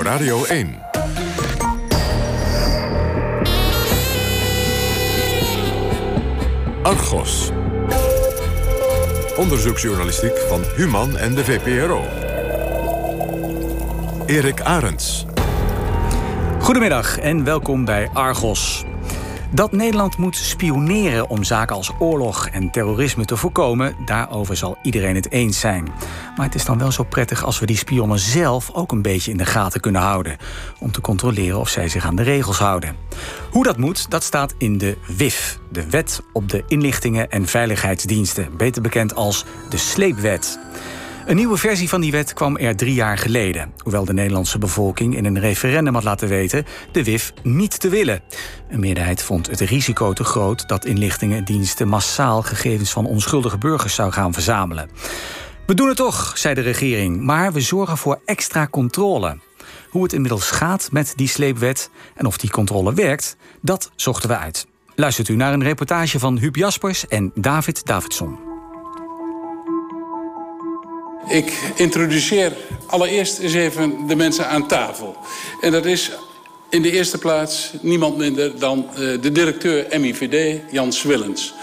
Radio 1. Argos. Onderzoeksjournalistiek van Human en de VPRO. Erik Arends. Goedemiddag en welkom bij Argos. Dat Nederland moet spioneren om zaken als oorlog en terrorisme te voorkomen, daarover zal iedereen het eens zijn. Maar het is dan wel zo prettig als we die spionnen zelf ook een beetje in de gaten kunnen houden. Om te controleren of zij zich aan de regels houden. Hoe dat moet, dat staat in de WIF, de Wet op de Inlichtingen en Veiligheidsdiensten, beter bekend als de Sleepwet. Een nieuwe versie van die wet kwam er drie jaar geleden. Hoewel de Nederlandse bevolking in een referendum had laten weten de WIF niet te willen. Een meerderheid vond het risico te groot dat inlichtingendiensten massaal gegevens van onschuldige burgers zou gaan verzamelen. We doen het toch, zei de regering, maar we zorgen voor extra controle. Hoe het inmiddels gaat met die sleepwet en of die controle werkt, dat zochten we uit. Luistert u naar een reportage van Huub Jaspers en David Davidson. Ik introduceer allereerst eens even de mensen aan tafel. En dat is in de eerste plaats niemand minder dan eh, de directeur MIVD, Jan Swillens.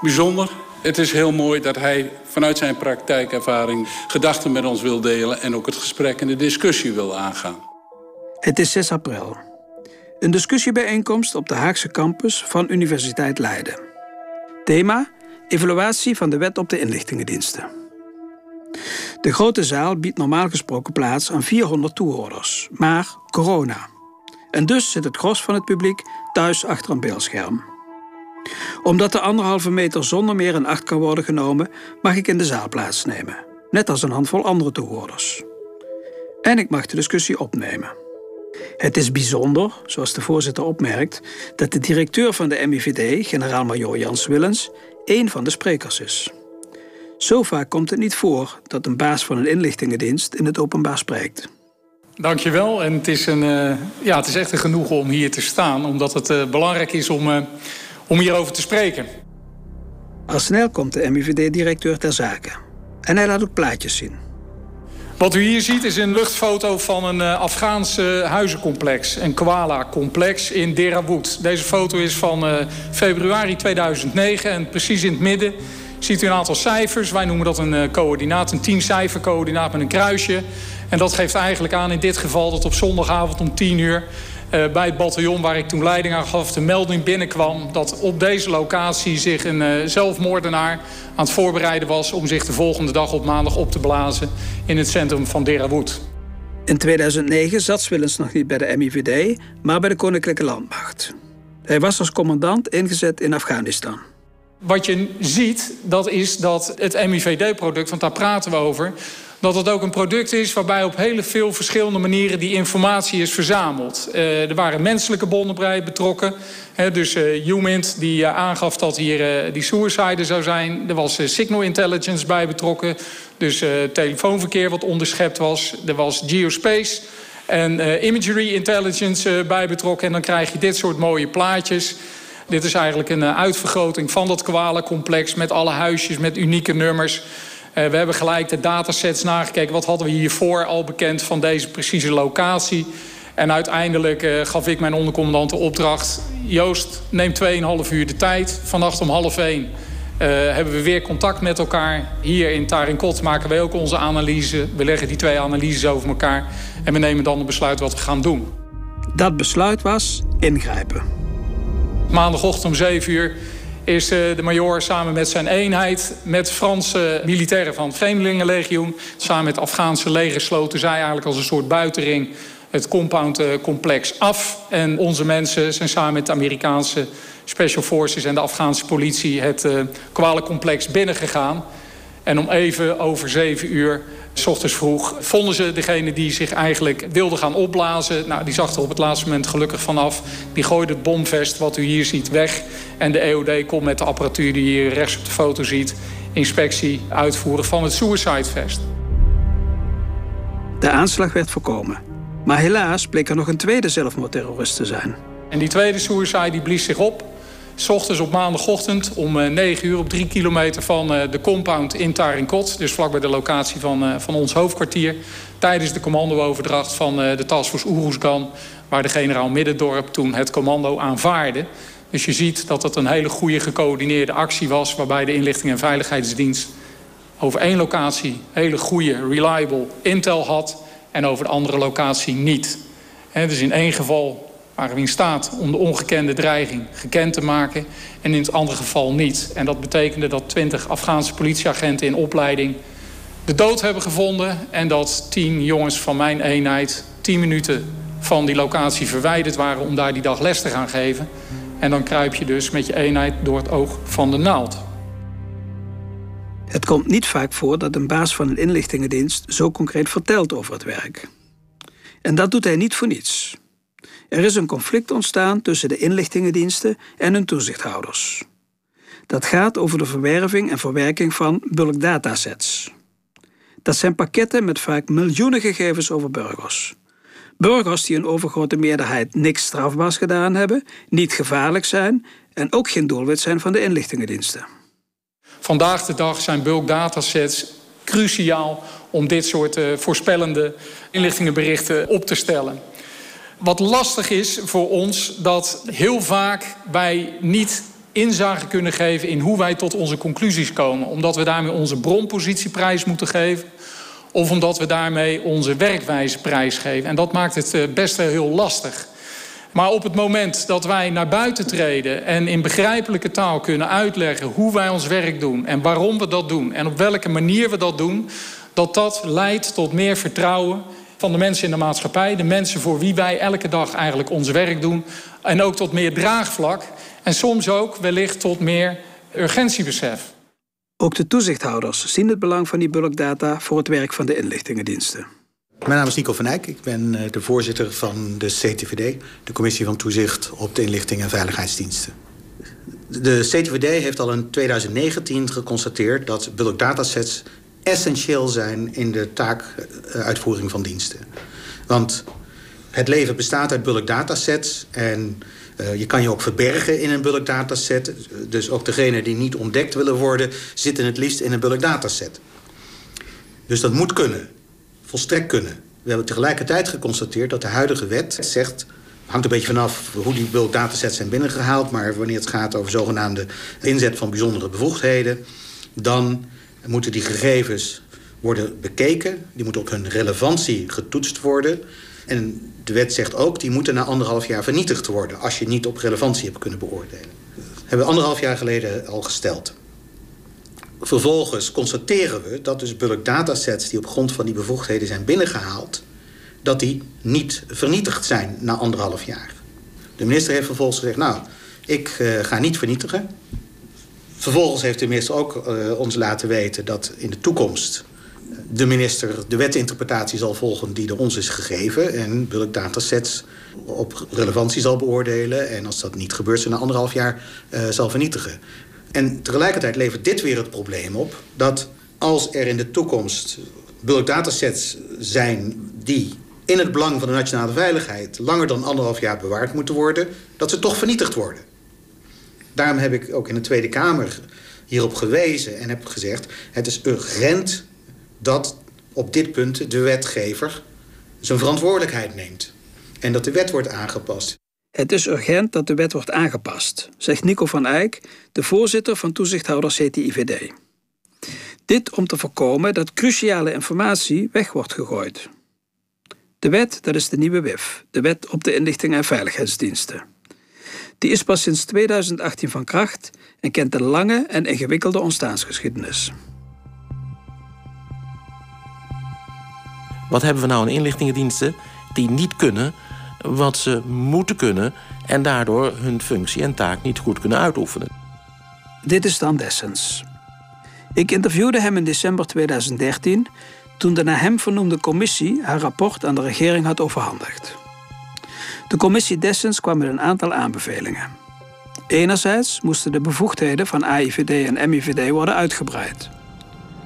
Bijzonder. Het is heel mooi dat hij vanuit zijn praktijkervaring gedachten met ons wil delen en ook het gesprek en de discussie wil aangaan. Het is 6 april. Een discussiebijeenkomst op de Haagse campus van Universiteit Leiden. Thema: evaluatie van de wet op de inlichtingendiensten. De grote zaal biedt normaal gesproken plaats aan 400 toehoorders, maar corona. En dus zit het gros van het publiek thuis achter een beeldscherm. Omdat de anderhalve meter zonder meer in acht kan worden genomen, mag ik in de zaal plaatsnemen, net als een handvol andere toehoorders. En ik mag de discussie opnemen. Het is bijzonder, zoals de voorzitter opmerkt, dat de directeur van de MIVD, generaal-majoor Jans Willens, één van de sprekers is. Zo vaak komt het niet voor dat een baas van een inlichtingendienst in het openbaar spreekt. Dankjewel. En het is, een, uh, ja, het is echt een genoegen om hier te staan, omdat het uh, belangrijk is om, uh, om hierover te spreken. Al snel komt de MIVD-directeur ter zake. En hij laat ook plaatjes zien. Wat u hier ziet is een luchtfoto van een Afghaanse huizencomplex. Een koala-complex in Derawood. Deze foto is van februari 2009 en precies in het midden ziet u een aantal cijfers. Wij noemen dat een uh, coördinaat, een tiencijfer coördinaat met een kruisje. En dat geeft eigenlijk aan in dit geval dat op zondagavond om 10 uur... Uh, bij het bataljon waar ik toen leiding aan gaf, de melding binnenkwam... dat op deze locatie zich een uh, zelfmoordenaar aan het voorbereiden was... om zich de volgende dag op maandag op te blazen in het centrum van Derawood. In 2009 zat Swillens nog niet bij de MIVD, maar bij de Koninklijke Landmacht. Hij was als commandant ingezet in Afghanistan. Wat je ziet, dat is dat het MIVD-product, want daar praten we over... dat het ook een product is waarbij op hele veel verschillende manieren... die informatie is verzameld. Uh, er waren menselijke bronnen bij betrokken. Dus uh, Humint die uh, aangaf dat hier die suicide zou zijn. Er was signal intelligence bij betrokken. Dus telefoonverkeer wat onderschept was. Er was geospace en imagery intelligence bij betrokken. En dan krijg je dit soort mooie plaatjes... Dit is eigenlijk een eh, uitvergroting van dat kwalencomplex... met alle huisjes, met unieke nummers. Uh, we hebben gelijk de datasets nagekeken. Wat hadden we hiervoor al bekend van deze precieze locatie? En uiteindelijk uh, gaf ik mijn ondercommandant de opdracht... Joost, neem 2,5 uur de tijd. Vannacht om half 1 uh, hebben we weer contact met elkaar. Hier in Tarinkot maken wij ook onze analyse. We leggen die twee analyses over elkaar. En we nemen dan een besluit wat we gaan doen. Dat besluit was ingrijpen. Maandagochtend om 7 uur is eh, de major samen met zijn eenheid... met Franse militairen van het Vreemdelingenlegioen... samen met Afghaanse leger sloten zij eigenlijk als een soort buitenring... het compoundcomplex af. En onze mensen zijn samen met de Amerikaanse Special Forces... en de Afghaanse politie het uh, kwalencomplex binnengegaan. En om even over 7 uur S ochtends vroeg vonden ze degene die zich eigenlijk wilde gaan opblazen. Nou, die zag er op het laatste moment gelukkig vanaf. Die gooide het bomvest, wat u hier ziet, weg. En de EOD kon met de apparatuur die je hier rechts op de foto ziet... inspectie uitvoeren van het suicidevest. De aanslag werd voorkomen. Maar helaas bleek er nog een tweede zelfmoordterrorist te zijn. En die tweede suicide die blies zich op S ochtends op maandagochtend om 9 eh, uur op 3 kilometer van eh, de compound in Tarinkot. Dus vlakbij de locatie van, eh, van ons hoofdkwartier. Tijdens de commandooverdracht van de Taskforce Oeroesgan. Waar de generaal Middendorp toen het commando aanvaarde. Dus je ziet dat het een hele goede gecoördineerde actie was. Waarbij de inlichting en veiligheidsdienst over één locatie hele goede, reliable intel had. En over de andere locatie niet. dus in één geval waren we in staat om de ongekende dreiging gekend te maken en in het andere geval niet. En dat betekende dat 20 Afghaanse politieagenten in opleiding de dood hebben gevonden en dat 10 jongens van mijn eenheid 10 minuten van die locatie verwijderd waren om daar die dag les te gaan geven. En dan kruip je dus met je eenheid door het oog van de naald. Het komt niet vaak voor dat een baas van een inlichtingendienst zo concreet vertelt over het werk. En dat doet hij niet voor niets. Er is een conflict ontstaan tussen de inlichtingendiensten en hun toezichthouders. Dat gaat over de verwerving en verwerking van bulk datasets. Dat zijn pakketten met vaak miljoenen gegevens over burgers. Burgers die een overgrote meerderheid niks strafbaars gedaan hebben, niet gevaarlijk zijn en ook geen doelwit zijn van de inlichtingendiensten. Vandaag de dag zijn bulk datasets cruciaal om dit soort uh, voorspellende inlichtingenberichten op te stellen. Wat lastig is voor ons, dat heel vaak wij niet inzage kunnen geven in hoe wij tot onze conclusies komen. Omdat we daarmee onze bronpositieprijs moeten geven. Of omdat we daarmee onze werkwijze prijsgeven. En dat maakt het eh, best wel heel lastig. Maar op het moment dat wij naar buiten treden en in begrijpelijke taal kunnen uitleggen hoe wij ons werk doen en waarom we dat doen en op welke manier we dat doen, dat dat leidt tot meer vertrouwen van de mensen in de maatschappij. De mensen voor wie wij elke dag eigenlijk ons werk doen. En ook tot meer draagvlak. En soms ook wellicht tot meer urgentiebesef. Ook de toezichthouders zien het belang van die bulkdata voor het werk van de inlichtingendiensten. Mijn naam is Nico van Eyck. Ik ben eh, de voorzitter van de CTVD, de Commissie van Toezicht op de Inlichting en Veiligheidsdiensten. De CTVD heeft al in 2019 geconstateerd dat bulkdatasets essentieel zijn in de taakuitvoering van diensten. Want het leven bestaat uit bulk datasets en uh, je kan je ook verbergen in een bulk dataset. Dus ook degenen die niet ontdekt willen worden, zitten het liefst in een bulk dataset. Dus dat moet kunnen. Volstrekt kunnen. We hebben tegelijkertijd geconstateerd dat de huidige wet zegt hangt een beetje vanaf hoe die bulk datasets zijn binnengehaald. Maar wanneer het gaat over zogenaamde inzet van bijzondere bevoegdheden, dan moeten die gegevens worden bekeken. Die moeten op hun relevantie getoetst worden. En de wet zegt ook, die moeten na anderhalf jaar vernietigd worden... als je niet op relevantie hebt kunnen beoordelen. Dat hebben we anderhalf jaar geleden al gesteld. Vervolgens constateren we dat dus bulk datasets... die op grond van die bevoegdheden zijn binnengehaald... dat die niet vernietigd zijn na anderhalf jaar. De minister heeft vervolgens gezegd... nou, ik uh, ga niet vernietigen. Vervolgens heeft de minister ook uh, ons laten weten dat in de toekomst de minister de wetinterpretatie zal volgen die er ons is gegeven... en bulk datasets op relevantie zal beoordelen... en als dat niet gebeurt, ze na anderhalf jaar uh, zal vernietigen. En tegelijkertijd levert dit weer het probleem op... dat als er in de toekomst bulk datasets zijn die in het belang van de nationale veiligheid... langer dan anderhalf jaar bewaard moeten worden... dat ze toch vernietigd worden. Daarom heb ik ook in de Tweede Kamer hierop gewezen en heb gezegd... het is urgent dat op dit punt de wetgever zijn verantwoordelijkheid neemt. En dat de wet wordt aangepast. Het is urgent dat de wet wordt aangepast, zegt Nico van Eyck, de voorzitter van toezichthouder CTIVD. Dit om te voorkomen dat cruciale informatie weg wordt gegooid. De wet, dat is de nieuwe WIF, de Wet op de Inlichting en Veiligheidsdiensten. Die is pas sinds 2018 van kracht en kent een lange en ingewikkelde ontstaansgeschiedenis. Wat hebben we nou aan inlichtingendiensten die niet kunnen wat ze moeten kunnen en daardoor hun functie en taak niet goed kunnen uitoefenen? Dit is Dan Dessens. Ik interviewde hem in december 2013 toen de naar hem vernoemde commissie haar rapport aan de regering had overhandigd. De commissie Dessens kwam met een aantal aanbevelingen. Enerzijds moesten de bevoegdheden van AIVD en MIVD worden uitgebreid.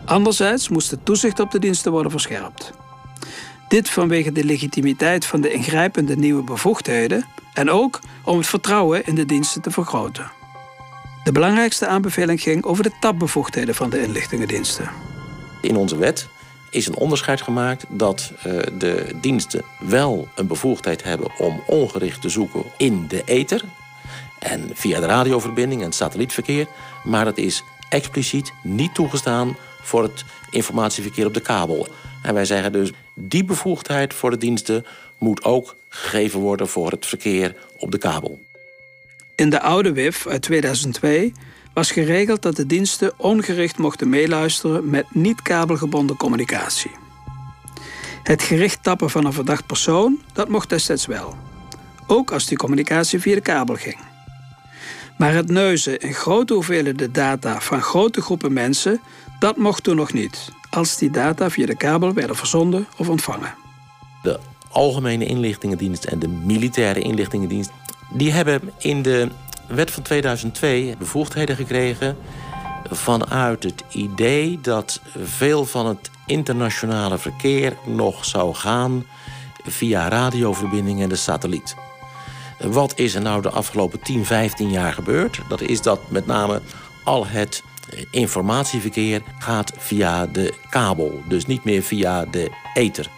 Anderzijds moest het toezicht op de diensten worden verscherpt. Dit vanwege de legitimiteit van de ingrijpende nieuwe bevoegdheden en ook om het vertrouwen in de diensten te vergroten. De belangrijkste aanbeveling ging over de tapbevoegdheden van de inlichtingendiensten. In onze wet is een onderscheid gemaakt dat uh, de diensten wel een bevoegdheid hebben om ongericht te zoeken in de ether en via de radioverbinding en het satellietverkeer, maar het is expliciet niet toegestaan voor het informatieverkeer op de kabel. En wij zeggen dus, die bevoegdheid voor de diensten moet ook gegeven worden voor het verkeer op de kabel. In de oude WIF uit 2002 was geregeld dat de diensten ongericht mochten meeluisteren met niet-kabelgebonden communicatie. Het gericht tappen van een verdacht persoon, dat mocht destijds wel. Ook als die communicatie via de kabel ging. Maar het neuzen in grote hoeveelheden data van grote groepen mensen, dat mocht toen nog niet, als die data via de kabel werden verzonden of ontvangen. De Algemene Inlichtingendienst en de Militaire Inlichtingendienst, die hebben in de wet van 2002 bevoegdheden gekregen vanuit het idee dat veel van het internationale verkeer nog zou gaan via radioverbindingen en de satelliet. Wat is er nou de afgelopen 10, 15 jaar gebeurd? Dat is dat met name al het informatieverkeer gaat via de kabel, dus niet meer via de ether.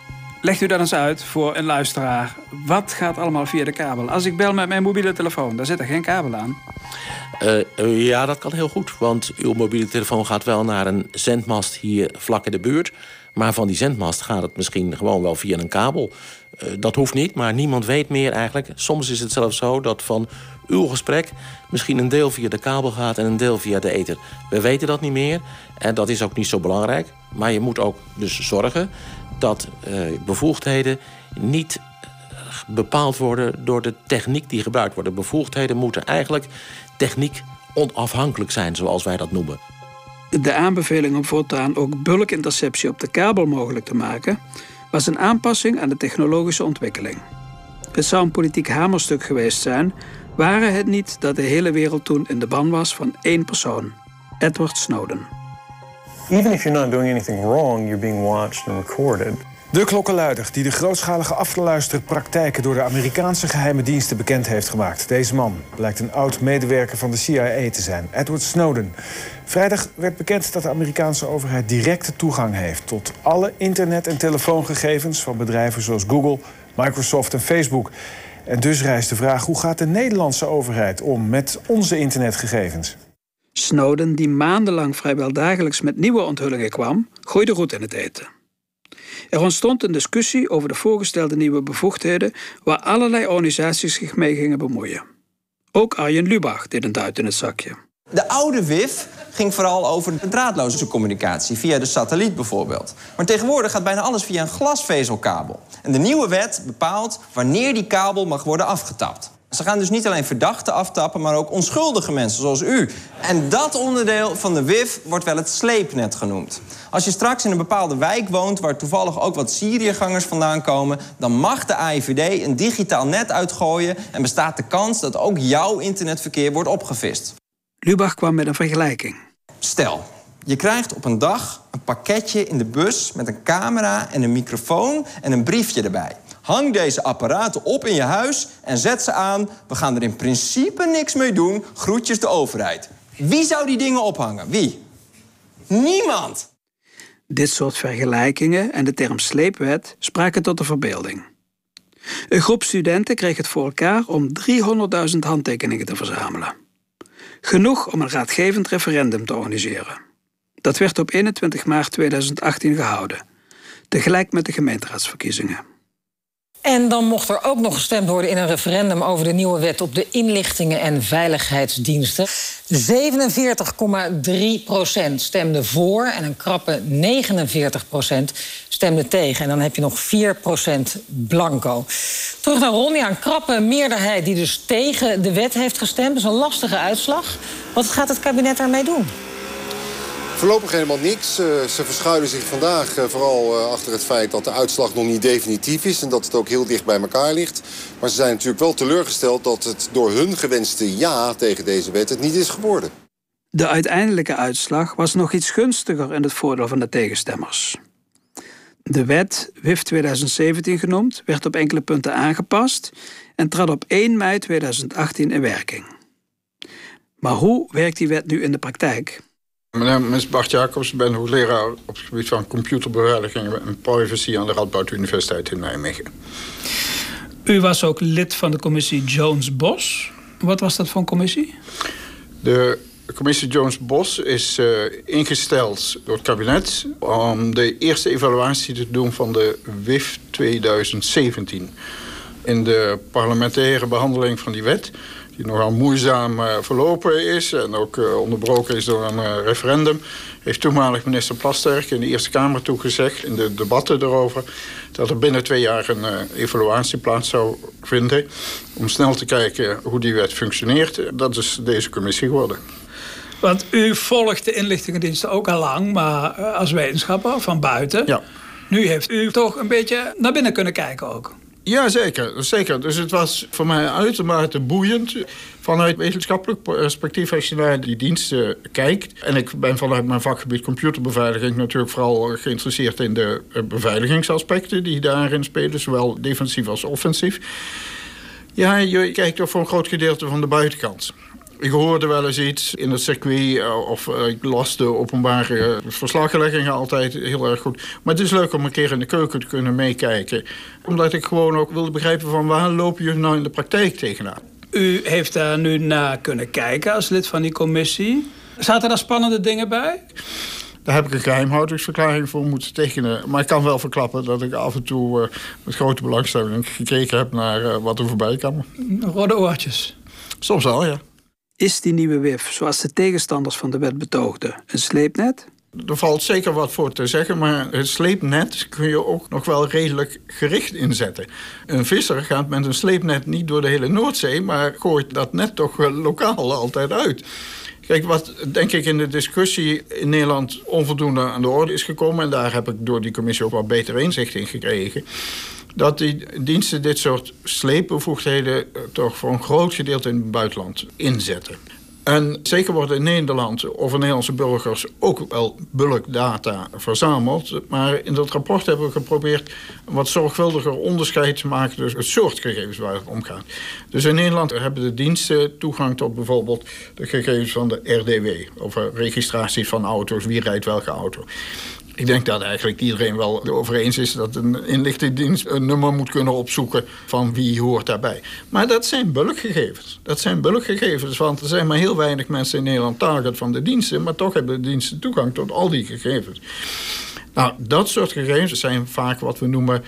Legt u dat eens uit voor een luisteraar. Wat gaat allemaal via de kabel? Als ik bel met mijn mobiele telefoon, daar zit er geen kabel aan. Uh, ja, dat kan heel goed. Want uw mobiele telefoon gaat wel naar een zendmast hier vlak in de buurt. Maar van die zendmast gaat het misschien gewoon wel via een kabel. Uh, dat hoeft niet, maar niemand weet meer eigenlijk. Soms is het zelfs zo dat van uw gesprek misschien een deel via de kabel gaat en een deel via de ether. We weten dat niet meer en dat is ook niet zo belangrijk. Maar je moet ook dus zorgen dat uh, bevoegdheden niet bepaald worden door de techniek die gebruikt wordt. De bevoegdheden moeten eigenlijk techniek onafhankelijk zijn, zoals wij dat noemen. De aanbeveling om voortaan ook bulkinterceptie op de kabel mogelijk te maken, was een aanpassing aan de technologische ontwikkeling. Het zou een politiek hamerstuk geweest zijn, waren het niet dat de hele wereld toen in de ban was van één persoon, Edward Snowden. Even if you're not doing anything wrong, you're being watched and recorded. De klokkenluider die de grootschalige afgeluisterde door de Amerikaanse geheime diensten bekend heeft gemaakt. Deze man blijkt een oud medewerker van de CIA te zijn, Edward Snowden. Vrijdag werd bekend dat de Amerikaanse overheid directe toegang heeft tot alle internet- en telefoongegevens van bedrijven zoals Google, Microsoft en Facebook. En dus rijst de vraag: hoe gaat de Nederlandse overheid om met onze internetgegevens? Snowden, die maandenlang vrijwel dagelijks met nieuwe onthullingen kwam, gooide roet in het eten. Er ontstond een discussie over de voorgestelde nieuwe bevoegdheden, waar allerlei organisaties zich mee gingen bemoeien. Ook Arjen Lubach deed een duit in het zakje. De oude WIF ging vooral over de draadloze communicatie, via de satelliet bijvoorbeeld. Maar tegenwoordig gaat bijna alles via een glasvezelkabel. En de nieuwe wet bepaalt wanneer die kabel mag worden afgetapt. Ze gaan dus niet alleen verdachten aftappen, maar ook onschuldige mensen zoals u. En dat onderdeel van de WIF wordt wel het sleepnet genoemd. Als je straks in een bepaalde wijk woont waar toevallig ook wat Syriëgangers vandaan komen, dan mag de AIVD een digitaal net uitgooien en bestaat de kans dat ook jouw internetverkeer wordt opgevist. Lubach kwam met een vergelijking. Stel, je krijgt op een dag een pakketje in de bus met een camera en een microfoon en een briefje erbij. Hang deze apparaten op in je huis en zet ze aan. We gaan er in principe niks mee doen. Groetjes de overheid. Wie zou die dingen ophangen? Wie? Niemand! Dit soort vergelijkingen en de term sleepwet spraken tot de verbeelding. Een groep studenten kreeg het voor elkaar om 300.000 handtekeningen te verzamelen. Genoeg om een raadgevend referendum te organiseren. Dat werd op 21 maart 2018 gehouden, tegelijk met de gemeenteraadsverkiezingen. En dan mocht er ook nog gestemd worden in een referendum over de nieuwe wet op de inlichtingen en veiligheidsdiensten. 47,3 procent stemde voor en een krappe 49 procent stemde tegen. En dan heb je nog 4 procent blanco. Terug naar Ron, een krappe meerderheid die dus tegen de wet heeft gestemd. Dat is een lastige uitslag. Wat gaat het kabinet daarmee doen? Voorlopig helemaal niks. Uh, ze verschuilen zich vandaag uh, vooral uh, achter het feit dat de uitslag nog niet definitief is... en dat het ook heel dicht bij elkaar ligt. Maar ze zijn natuurlijk wel teleurgesteld dat het door hun gewenste ja tegen deze wet het niet is geworden. De uiteindelijke uitslag was nog iets gunstiger in het voordeel van de tegenstemmers. De wet, WIF 2017 genoemd, werd op enkele punten aangepast... en trad op 1 mei 2018 in werking. Maar hoe werkt die wet nu in de praktijk? Mijn naam is Bart Jacobs, ik ben hoogleraar op het gebied van computerbeveiliging en privacy aan de Radboud Universiteit in Nijmegen. U was ook lid van de commissie Jones-Bos. Wat was dat voor een commissie? De commissie Jones-Bos is uh, ingesteld door het kabinet om de eerste evaluatie te doen van de WIF 2017. In de parlementaire behandeling van die wet die nogal moeizaam uh, verlopen is en ook uh, onderbroken is door een uh, referendum, heeft toenmalig minister Plasterk in de Eerste Kamer toegezegd in de debatten erover dat er binnen twee jaar een evaluatie plaats zou vinden om snel te kijken hoe die wet functioneert. Dat is deze commissie geworden. Want u volgt de inlichtingendiensten ook al lang, maar als wetenschapper van buiten. Ja. Nu heeft u toch een beetje naar binnen kunnen kijken ook. Ja, zeker, zeker. Dus het was voor mij uitermate boeiend. Vanuit wetenschappelijk perspectief, als je naar die diensten kijkt. En ik ben vanuit mijn vakgebied computerbeveiliging natuurlijk vooral geïnteresseerd in de beveiligingsaspecten die daarin spelen, zowel defensief als offensief. Ja, je kijkt toch voor een groot gedeelte van de buitenkant. Ik hoorde wel eens iets in het circuit eh, of eh, ik las de openbare verslagleggingen altijd heel erg goed. Maar het is leuk om een keer in de keuken te kunnen meekijken. Omdat ik gewoon ook wilde begrijpen van waar lopen jullie nou in de praktijk tegenaan. U heeft daar nu naar kunnen kijken als lid van die commissie. Zaten daar spannende dingen bij? Daar heb ik een geheimhoudingsverklaring voor moeten tekenen. Maar ik kan wel verklappen dat ik af en toe uh, met grote belangstelling gekeken heb naar uh, wat er voorbij kwam. Rode oortjes? Soms wel, ja. Is die nieuwe WIF, zoals de tegenstanders van de wet betoogden, een sleepnet? Er valt zeker wat voor te zeggen, maar het sleepnet kun je ook nog wel redelijk gericht inzetten. Een visser gaat met een sleepnet niet door de hele Noordzee, maar gooit dat net toch lokaal altijd uit. Kijk, wat denk ik in de discussie in Nederland onvoldoende aan de orde is gekomen... en daar heb ik door die commissie ook wat beter inzicht in gekregen dat die diensten dit soort sleepbevoegdheden eh, toch voor een groot gedeelte in het buitenland inzetten. En zeker worden in Nederland over Nederlandse burgers ook wel bulkdata verzameld. Maar in dat rapport hebben we geprobeerd een wat zorgvuldiger onderscheid te maken tussen het soort gegevens waar het om gaat. Dus in Nederland hebben de diensten toegang tot bijvoorbeeld de gegevens van de RDW. Over registraties van auto's, wie rijdt welke auto. Ik denk dat eigenlijk iedereen wel over eens is dat een inlichtingendienst een nummer moet kunnen opzoeken van wie hoort daarbij. Maar dat zijn bulkgegevens. Dat zijn bulkgegevens, want er zijn maar heel weinig mensen in Nederland target van de diensten, maar toch hebben de diensten toegang tot al die gegevens. Nou, dat soort gegevens zijn vaak wat we noemen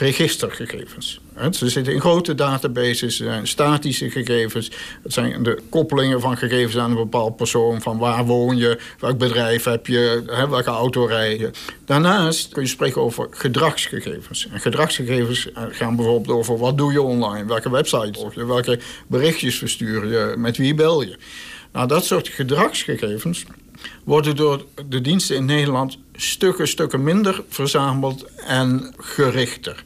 registergegevens. Ze zitten in grote databases, zijn statische gegevens. Het zijn de koppelingen van gegevens aan een bepaald persoon. Van waar woon je, welk bedrijf heb je, welke auto rij je. Daarnaast kun je spreken over gedragsgegevens. En gedragsgegevens eh, gaan bijvoorbeeld over wat doe je online, welke website volg je, welke berichtjes verstuur je, met wie bel je. Nou, dat soort gedragsgegevens worden door de diensten in Nederland stukken, stukken minder verzameld en gerichter.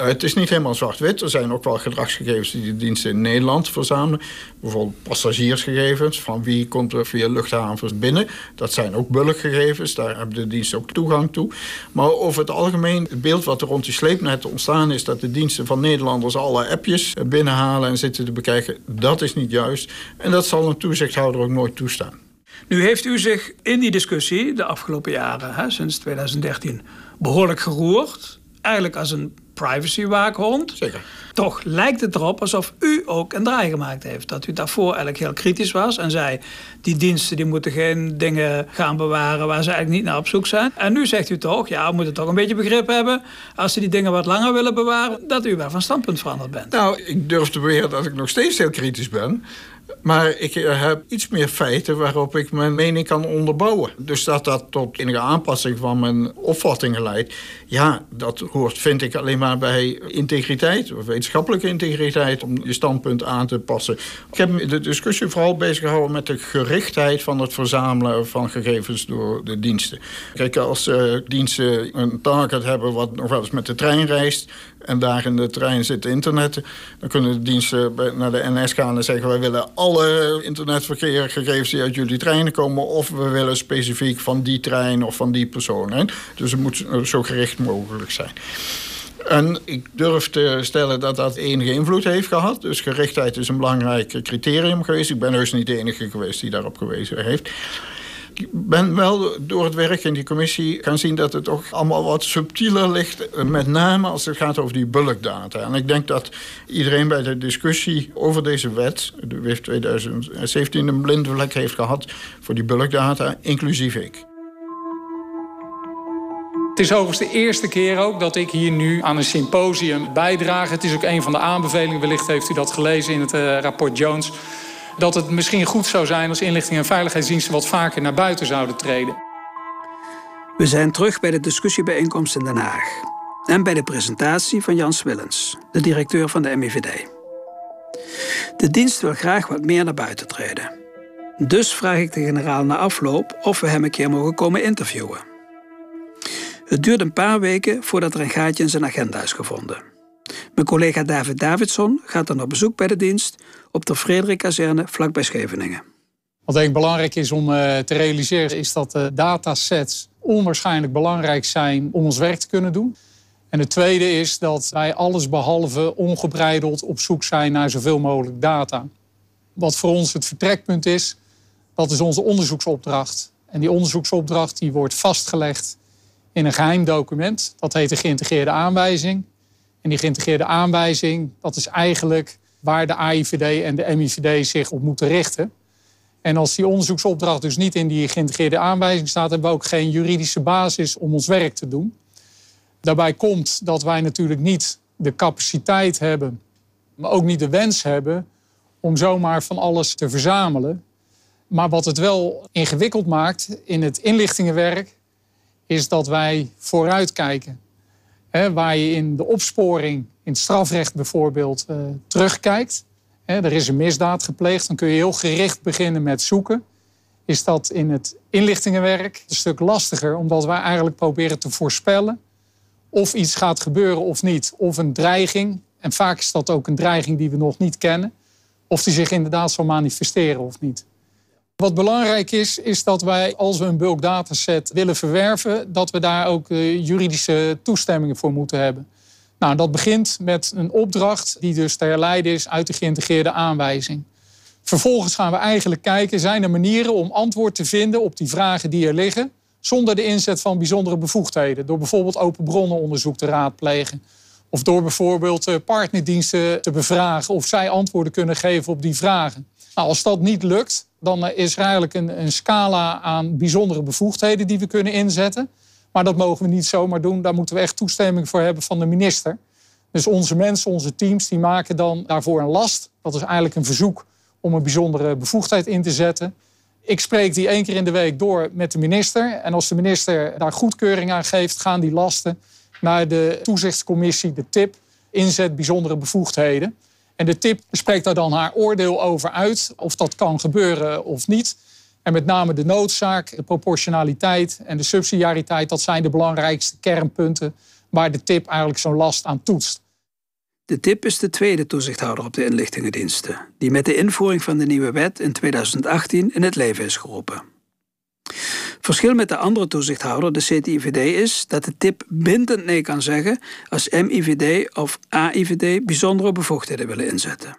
Eh, het is niet helemaal zwart-wit. Er zijn ook wel gedragsgegevens die de diensten in Nederland verzamelen. Bijvoorbeeld passagiersgegevens. Van wie komt er via luchthavens binnen. Dat zijn ook bulkgegevens. Daar hebben de diensten ook toegang toe. Maar over het algemeen, het beeld wat er rond die sleepnetten ontstaan is... dat de diensten van Nederlanders alle appjes binnenhalen en zitten te bekijken. Dat is niet juist. En dat zal een toezichthouder ook nooit toestaan. Nu heeft u zich in die discussie de afgelopen jaren, hè, sinds 2013, behoorlijk geroerd. Eigenlijk als een privacywaakhond. Zeker. Toch lijkt het erop alsof u ook een draai gemaakt heeft. Dat u daarvoor eigenlijk heel kritisch was en zei... die diensten die moeten geen dingen gaan bewaren waar ze eigenlijk niet naar op zoek zijn. En nu zegt u toch, ja, we moeten toch een beetje begrip hebben... als ze die dingen wat langer willen bewaren... dat u wel van standpunt veranderd bent. Nou, ik durf te beweren dat ik nog steeds heel kritisch ben. Maar ik heb iets meer feiten waarop ik mijn mening kan onderbouwen. Dus dat dat tot enige aanpassing van mijn opvattingen leidt... ja, dat hoort, vind ik, alleen maar bij integriteit... of wetenschappelijke integriteit, om je standpunt aan te passen. Ik heb de discussie vooral bezig gehouden met de gerichtheid... van het verzamelen van gegevens door de diensten. Kijk, als uh, diensten een target hebben wat nog wel eens met de trein reist... en daar in de trein zit internet... dan kunnen de diensten naar de NS gaan en zeggen... wij willen alle internetverkeergegevens die uit jullie treinen komen... of we willen specifiek van die trein of van die persoon. Dus het moet zo gericht mogelijk zijn. En ik durf te stellen dat dat enige invloed heeft gehad. Dus gerichtheid is een belangrijk criterium geweest. Ik ben heus niet de enige geweest die daarop gewezen heeft. Ik ben wel door het werk in die commissie gaan zien dat het toch allemaal wat subtieler ligt. Met name als het gaat over die bulkdata. En ik denk dat iedereen bij de discussie over deze wet, de WIF 2017, een blinde vlek heeft gehad voor die bulkdata, inclusief ik. Het is overigens de eerste keer ook dat ik hier nu aan een symposium bijdraag. Het is ook een van de aanbevelingen, wellicht heeft u dat gelezen in het uh, rapport Jones... dat het misschien goed zou zijn als inlichting- en veiligheidsdiensten... wat vaker naar buiten zouden treden. We zijn terug bij de discussiebijeenkomst in Den Haag. En bij de presentatie van Jans Willens, de directeur van de MIVD. De dienst wil graag wat meer naar buiten treden. Dus vraag ik de generaal na afloop of we hem een keer mogen komen interviewen. Het duurt een paar weken voordat er een gaatje in zijn agenda is gevonden. Mijn collega David Davidson gaat dan op bezoek bij de dienst op de Frederik-kazerne vlakbij Scheveningen. Wat denk ik belangrijk is om uh, te realiseren, is dat de datasets onwaarschijnlijk belangrijk zijn om ons werk te kunnen doen. En het tweede is dat wij alles behalve ongebreideld op zoek zijn naar zoveel mogelijk data. Wat voor ons het vertrekpunt is, dat is onze onderzoeksopdracht. En die onderzoeksopdracht die wordt vastgelegd in een geheim document. Dat heet de geïntegreerde aanwijzing. En die geïntegreerde aanwijzing, dat is eigenlijk waar de AIVD en de MIVD zich op moeten richten. En als die onderzoeksopdracht dus niet in die geïntegreerde aanwijzing staat, hebben we ook geen juridische basis om ons werk te doen. Daarbij komt dat wij natuurlijk niet de capaciteit hebben, maar ook niet de wens hebben om zomaar van alles te verzamelen. Maar wat het wel ingewikkeld maakt in het inlichtingenwerk, is dat wij vooruitkijken. He, waar je in de opsporing, in strafrecht bijvoorbeeld, uh, terugkijkt. He, er is een misdaad gepleegd, dan kun je heel gericht beginnen met zoeken. Is dat in het inlichtingenwerk een stuk lastiger, omdat wij eigenlijk proberen te voorspellen of iets gaat gebeuren of niet. Of een dreiging, en vaak is dat ook een dreiging die we nog niet kennen, of die zich inderdaad zal manifesteren of niet. Wat belangrijk is, is dat wij als we een bulk dataset willen verwerven, dat we daar ook uh, juridische toestemmingen voor moeten hebben. Nou, dat begint met een opdracht die dus te herleiden is uit de geïntegreerde aanwijzing. Vervolgens gaan we eigenlijk kijken, zijn er manieren om antwoord te vinden op die vragen die er liggen, zonder de inzet van bijzondere bevoegdheden. Door bijvoorbeeld open bronnenonderzoek te raadplegen. Of door bijvoorbeeld uh, partnerdiensten te bevragen of zij antwoorden kunnen geven op die vragen. Nou, als dat niet lukt, dan eh, is er eigenlijk een, een scala aan bijzondere bevoegdheden die we kunnen inzetten. Maar dat mogen we niet zomaar doen. Daar moeten we echt toestemming voor hebben van de minister. Dus onze mensen, onze teams, die maken dan daarvoor een last. Dat is eigenlijk een verzoek om een bijzondere bevoegdheid in te zetten. Ik spreek die één keer in de week door met de minister. En als de minister daar goedkeuring aan geeft, gaan die lasten naar de toezichtscommissie, de TIP, inzet bijzondere bevoegdheden. En de tip spreekt daar dan haar oordeel over uit, of dat kan gebeuren of niet. En met name de noodzaak, de proportionaliteit en de subsidiariteit, dat zijn de belangrijkste kernpunten waar de tip eigenlijk zo'n last aan toetst. De TIP is de tweede toezichthouder op de inlichtingendiensten, die met de invoering van de nieuwe wet in 2018 in het leven is geroepen. Verschil met de andere toezichthouder, de CTIVD, is dat de TIP bindend nee kan zeggen als MIVD of AIVD bijzondere bevoegdheden willen inzetten.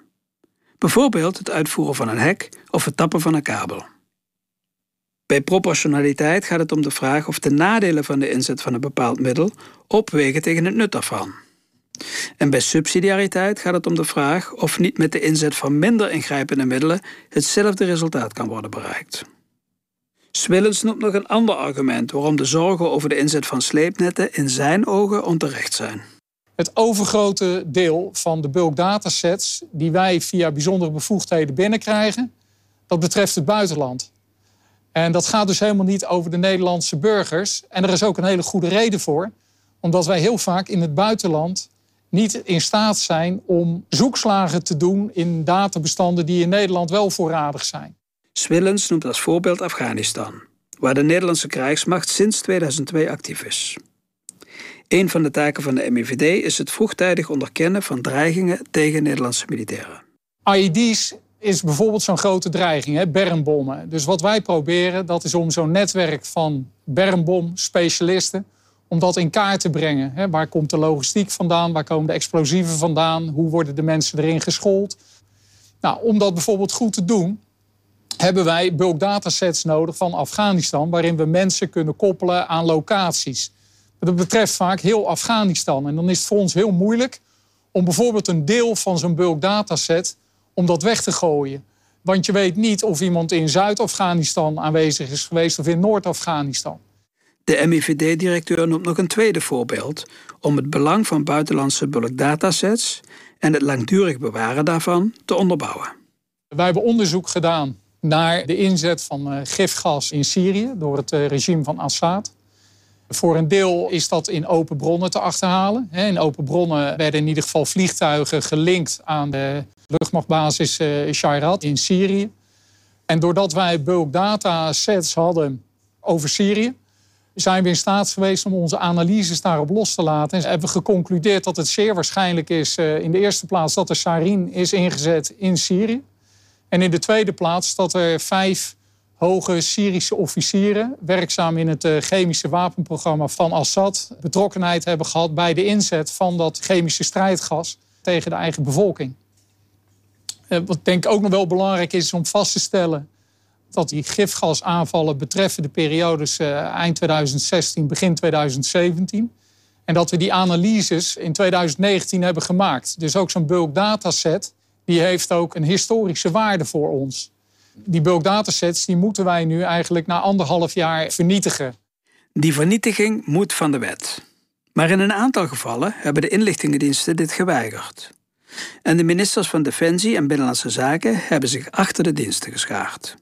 Bijvoorbeeld het uitvoeren van een hek of het tappen van een kabel. Bij proportionaliteit gaat het om de vraag of de nadelen van de inzet van een bepaald middel opwegen tegen het nut daarvan. En bij subsidiariteit gaat het om de vraag of niet met de inzet van minder ingrijpende middelen hetzelfde resultaat kan worden bereikt. Swillens noemt nog een ander argument waarom de zorgen over de inzet van sleepnetten in zijn ogen onterecht zijn. Het overgrote deel van de bulk datasets die wij via bijzondere bevoegdheden binnenkrijgen, dat betreft het buitenland. En dat gaat dus helemaal niet over de Nederlandse burgers. En er is ook een hele goede reden voor, omdat wij heel vaak in het buitenland niet in staat zijn om zoekslagen te doen in databestanden die in Nederland wel voorradig zijn. Swillens noemt als voorbeeld Afghanistan, waar de Nederlandse krijgsmacht sinds 2002 actief is. Een van de taken van de MIVD is het vroegtijdig onderkennen van dreigingen tegen Nederlandse militairen. IED's is bijvoorbeeld zo'n grote dreiging, hè, bermbommen. Dus wat wij proberen, dat is om zo'n netwerk van bermbomspecialisten, om dat in kaart te brengen. Hè, waar komt de logistiek vandaan? Waar komen de explosieven vandaan? Hoe worden de mensen erin geschoold? Nou, om dat bijvoorbeeld goed te doen, hebben wij bulk datasets nodig van Afghanistan, waarin we mensen kunnen koppelen aan locaties. Dat betreft vaak heel Afghanistan. En dan is het voor ons heel moeilijk om bijvoorbeeld een deel van zo'n bulk dataset om dat weg te gooien. Want je weet niet of iemand in Zuid-Afghanistan aanwezig is geweest of in Noord-Afghanistan. De MIVD-directeur noemt nog een tweede voorbeeld om het belang van buitenlandse bulk datasets en het langdurig bewaren daarvan te onderbouwen. Wij hebben onderzoek gedaan naar de inzet van eh, gifgas in Syrië door het eh, regime van Assad. Voor een deel is dat in open bronnen te achterhalen. In open bronnen werden in ieder geval vliegtuigen gelinkt aan de luchtmachtbasis eh, Shayrat in Syrië. En doordat wij bulk data sets hadden over Syrië, zijn we in staat geweest om onze analyses daarop los te laten. En hebben we geconcludeerd dat het zeer waarschijnlijk is in de eerste plaats dat de sarin is ingezet in Syrië. En in de tweede plaats dat er vijf hoge Syrische officieren, werkzaam in het eh, chemische wapenprogramma van Assad, betrokkenheid hebben gehad bij de inzet van dat chemische strijdgas tegen de eigen bevolking. Eh, wat denk ik ook nog wel belangrijk is om vast te stellen dat die gifgasaanvallen betreffen de periodes eh, eind 2016, begin 2017. En dat we die analyses in 2019 hebben gemaakt. Dus ook zo'n bulk dataset die heeft ook een historische waarde voor ons. Die bulk datasets die moeten wij nu eigenlijk na anderhalf jaar vernietigen. Die vernietiging moet van de wet. Maar in een aantal gevallen hebben de inlichtingendiensten dit geweigerd. En de ministers van Defensie en Binnenlandse Zaken hebben zich achter de diensten geschaard.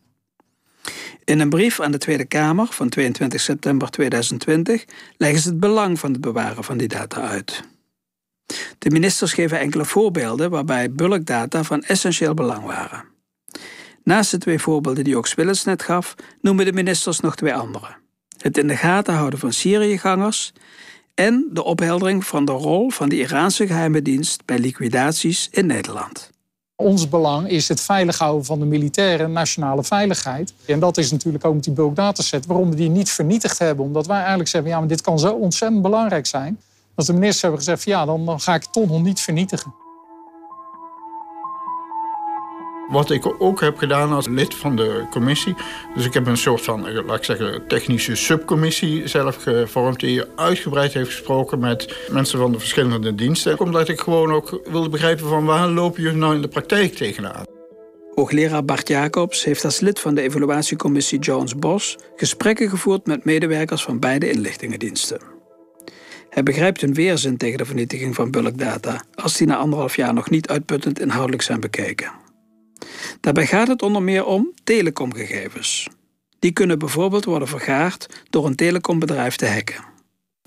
In een brief aan de Tweede Kamer van 22 september 2020 leggen ze het belang van het bewaren van die data uit. De ministers geven enkele voorbeelden waarbij bulkdata van essentieel belang waren. Naast de twee voorbeelden die ook Swillens net gaf, noemen de ministers nog twee andere. Het in de gaten houden van Syriëgangers en de opheldering van de rol van de Iraanse geheime dienst bij liquidaties in Nederland. Ons belang is het veilig houden van de militaire nationale veiligheid. En dat is natuurlijk ook met die bulk dataset waarom we die niet vernietigd hebben. Omdat wij eigenlijk zeggen, ja, maar dit kan zo ontzettend belangrijk zijn dat de ministers hebben gezegd: ja, dan, ga ik het toch niet vernietigen. Wat ik ook heb gedaan als lid van de commissie. Dus ik heb een soort van, eh, laat ik zeggen, technische subcommissie zelf gevormd. Die uitgebreid heeft gesproken met mensen van de verschillende diensten. Omdat ik gewoon ook wilde begrijpen van waar lopen jullie nou in de praktijk tegenaan. Hoogleraar Bart Jacobs heeft als lid van de evaluatiecommissie Jones-Bos gesprekken gevoerd met medewerkers van beide inlichtingendiensten. Hij begrijpt hun weerzin tegen de vernietiging van bulkdata als die na anderhalf jaar nog niet uitputtend inhoudelijk zijn bekeken. Daarbij gaat het onder meer om telecomgegevens. Die kunnen bijvoorbeeld worden vergaard door een telecombedrijf te hacken.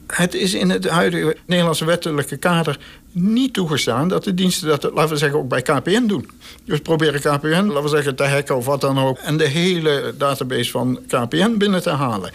Het is in het huidige Nederlandse wettelijke kader niet toegestaan dat de diensten dat, laten we zeggen, ook bij KPN doen. Dus proberen KPN, laten we zeggen, te hacken of wat dan ook, en de hele database van KPN binnen te halen.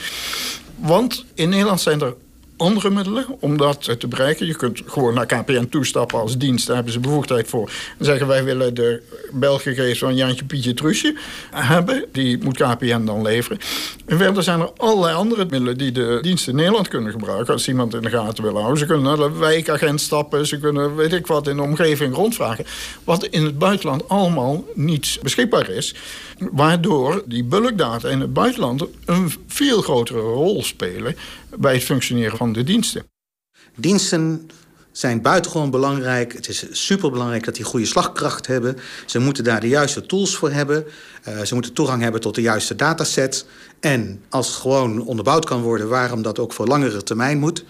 Want in Nederland zijn er andere middelen om dat te bereiken. Je kunt gewoon naar KPN toestappen als dienst. Daar hebben ze bevoegdheid voor. En zeggen wij willen de belgegevens van Jantje, Pietje, Trusje hebben. Die moet KPN dan leveren. En verder zijn er allerlei andere middelen die de diensten in Nederland kunnen gebruiken. Als iemand in de gaten wil houden. Ze kunnen naar de wijkagent stappen. Ze kunnen weet ik wat in de omgeving rondvragen. Wat in het buitenland allemaal niet beschikbaar is. Waardoor die bulkdata in het buitenland een veel grotere rol spelen bij het functioneren van de diensten. Diensten zijn buitengewoon belangrijk. Het is superbelangrijk dat die goede slagkracht hebben. Ze moeten daar de juiste tools voor hebben. Uh, ze moeten toegang hebben tot de juiste dataset. En als het gewoon onderbouwd kan worden waarom dat ook voor langere termijn moet...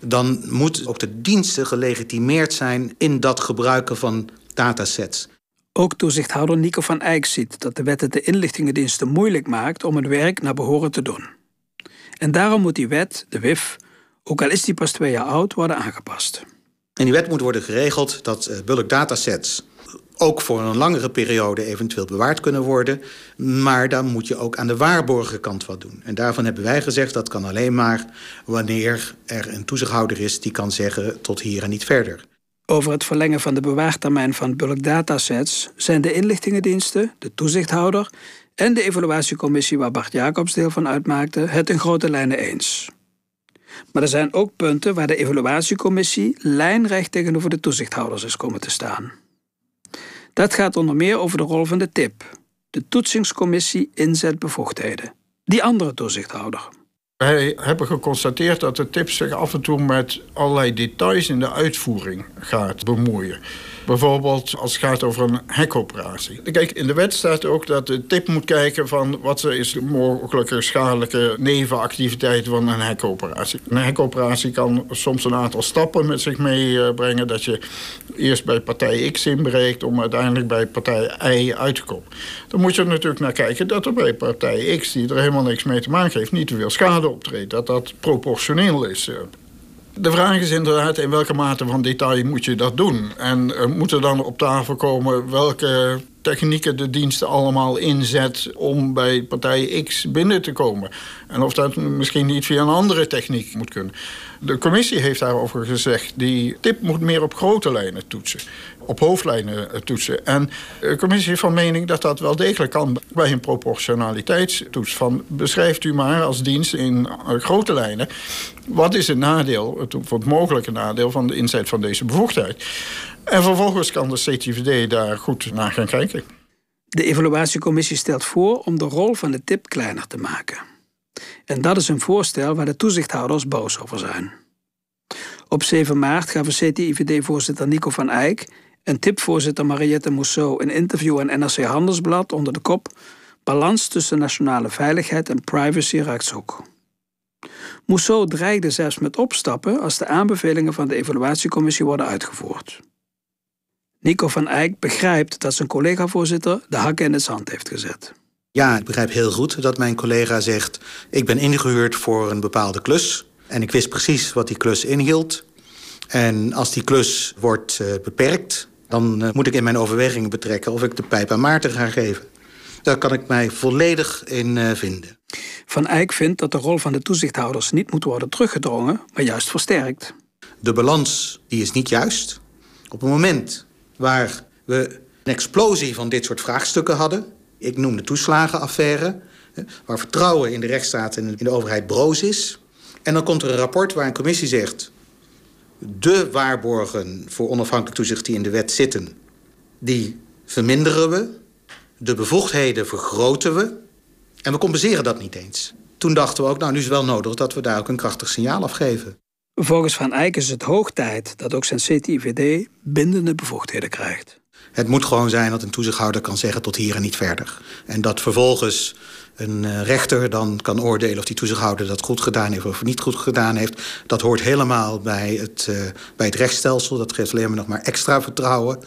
dan moeten ook de diensten gelegitimeerd zijn in dat gebruiken van datasets. Ook toezichthouder Nico van Eyck ziet dat de wet het de inlichtingendiensten moeilijk maakt om het werk naar behoren te doen. En daarom moet die wet, de WIF, ook al is die pas twee jaar oud, worden aangepast. In die wet moet worden geregeld dat uh, bulk datasets ook voor een langere periode eventueel bewaard kunnen worden. Maar dan moet je ook aan de waarborgenkant wat doen. En daarvan hebben wij gezegd dat kan alleen maar wanneer er een toezichthouder is die kan zeggen tot hier en niet verder. Over het verlengen van de bewaartermijn van bulk datasets zijn de inlichtingendiensten, de toezichthouder en de evaluatiecommissie waar Bart Jacobs deel van uitmaakte het in grote lijnen eens. Maar er zijn ook punten waar de evaluatiecommissie lijnrecht tegenover de toezichthouders is komen te staan. Dat gaat onder meer over de rol van de TIP, de toetsingscommissie inzetbevoegdheden, die andere toezichthouder. Wij hebben geconstateerd dat de TIP zich af en toe met allerlei details in de uitvoering gaat bemoeien. Bijvoorbeeld als het gaat over een hekoperatie. Kijk, in de wet staat ook dat de tip moet kijken van wat is de mogelijke schadelijke nevenactiviteit van een hekoperatie. Een hekoperatie kan soms een aantal stappen met zich meebrengen. Dat je eerst bij partij X inbreekt om uiteindelijk bij partij Y uit te komen. Dan moet je er natuurlijk naar kijken dat er bij partij X, die er helemaal niks mee te maken heeft, niet te veel schade optreedt. Dat dat proportioneel is. De vraag is inderdaad in welke mate van detail moet je dat doen. En er moet er dan op tafel komen welke technieken de diensten allemaal inzet om bij partij X binnen te komen. En of dat misschien niet via een andere techniek moet kunnen. De commissie heeft daarover gezegd, die tip moet meer op grote lijnen toetsen. Op hoofdlijnen eh, toetsen. En de commissie is van mening dat dat wel degelijk kan bij een proportionaliteitstoets. Van beschrijft u maar als dienst in eh, grote lijnen. Wat is het nadeel, het mogelijke nadeel van de inzet van deze bevoegdheid? En vervolgens kan de CTVD daar goed naar gaan kijken. De evaluatiecommissie stelt voor om de rol van de tip kleiner te maken. En dat is een voorstel waar de toezichthouders boos over zijn. Op 7 maart gaven CTIVD-voorzitter Nico van Eyck en tipvoorzitter Mariette Mousseau een interview in NRC Handelsblad onder de kop Balans tussen nationale veiligheid en privacy rechtshoek. Mousseau dreigde zelfs met opstappen als de aanbevelingen van de evaluatiecommissie worden uitgevoerd. Nico van Eyck begrijpt dat zijn collega-voorzitter de hakken in het zand heeft gezet. Ja, ik begrijp heel goed dat mijn collega zegt... ik ben ingehuurd voor een bepaalde klus... en ik wist precies wat die klus inhield. En als die klus wordt uh, beperkt... dan uh, moet ik in mijn overwegingen betrekken... of ik de pijp aan Maarten ga geven. Daar kan ik mij volledig in uh, vinden. Van Eyck vindt dat de rol van de toezichthouders... niet moet worden teruggedrongen, maar juist versterkt. De balans die is niet juist. Op het moment waar we een explosie van dit soort vraagstukken hadden. Ik noem de toeslagenaffaire, waar vertrouwen in de rechtsstaat en in de overheid broos is. En dan komt er een rapport waar een commissie zegt... de waarborgen voor onafhankelijk toezicht die in de wet zitten... die verminderen we, de bevoegdheden vergroten we... en we compenseren dat niet eens. Toen dachten we ook, nou, nu is het wel nodig dat we daar ook een krachtig signaal afgeven. Volgens Van Eyck is het hoog tijd dat ook zijn CTIVD bindende bevoegdheden krijgt. Het moet gewoon zijn dat een toezichthouder kan zeggen tot hier en niet verder. En dat vervolgens een eh, rechter dan kan oordelen of die toezichthouder dat goed gedaan heeft of niet goed gedaan heeft. Dat hoort helemaal bij het, uh, bij het rechtsstelsel. Dat geeft alleen maar nog maar extra vertrouwen.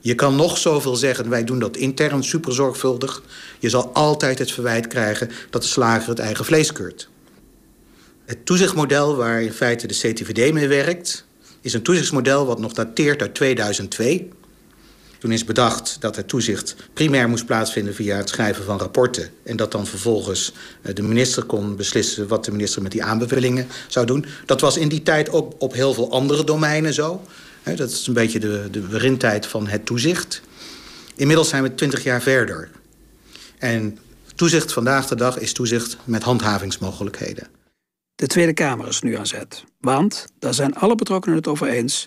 Je kan nog zoveel zeggen, wij doen dat intern super zorgvuldig. Je zal altijd het verwijt krijgen dat de slager het eigen vlees keurt. Het toezichtmodel waar in feite de CTVD mee werkt... is een toezichtsmodel wat nog dateert uit 2002. Toen is bedacht dat het toezicht primair moest plaatsvinden... via het schrijven van rapporten. En dat dan vervolgens eh, de minister kon beslissen... wat de minister met die aanbevelingen zou doen. Dat was in die tijd ook op heel veel andere domeinen zo. Dat is een beetje de, de van het toezicht. Inmiddels zijn we twintig jaar verder. En toezicht vandaag de dag is toezicht met handhavingsmogelijkheden. De Tweede Kamer is nu aan zet. Want, daar zijn alle betrokkenen het over eens,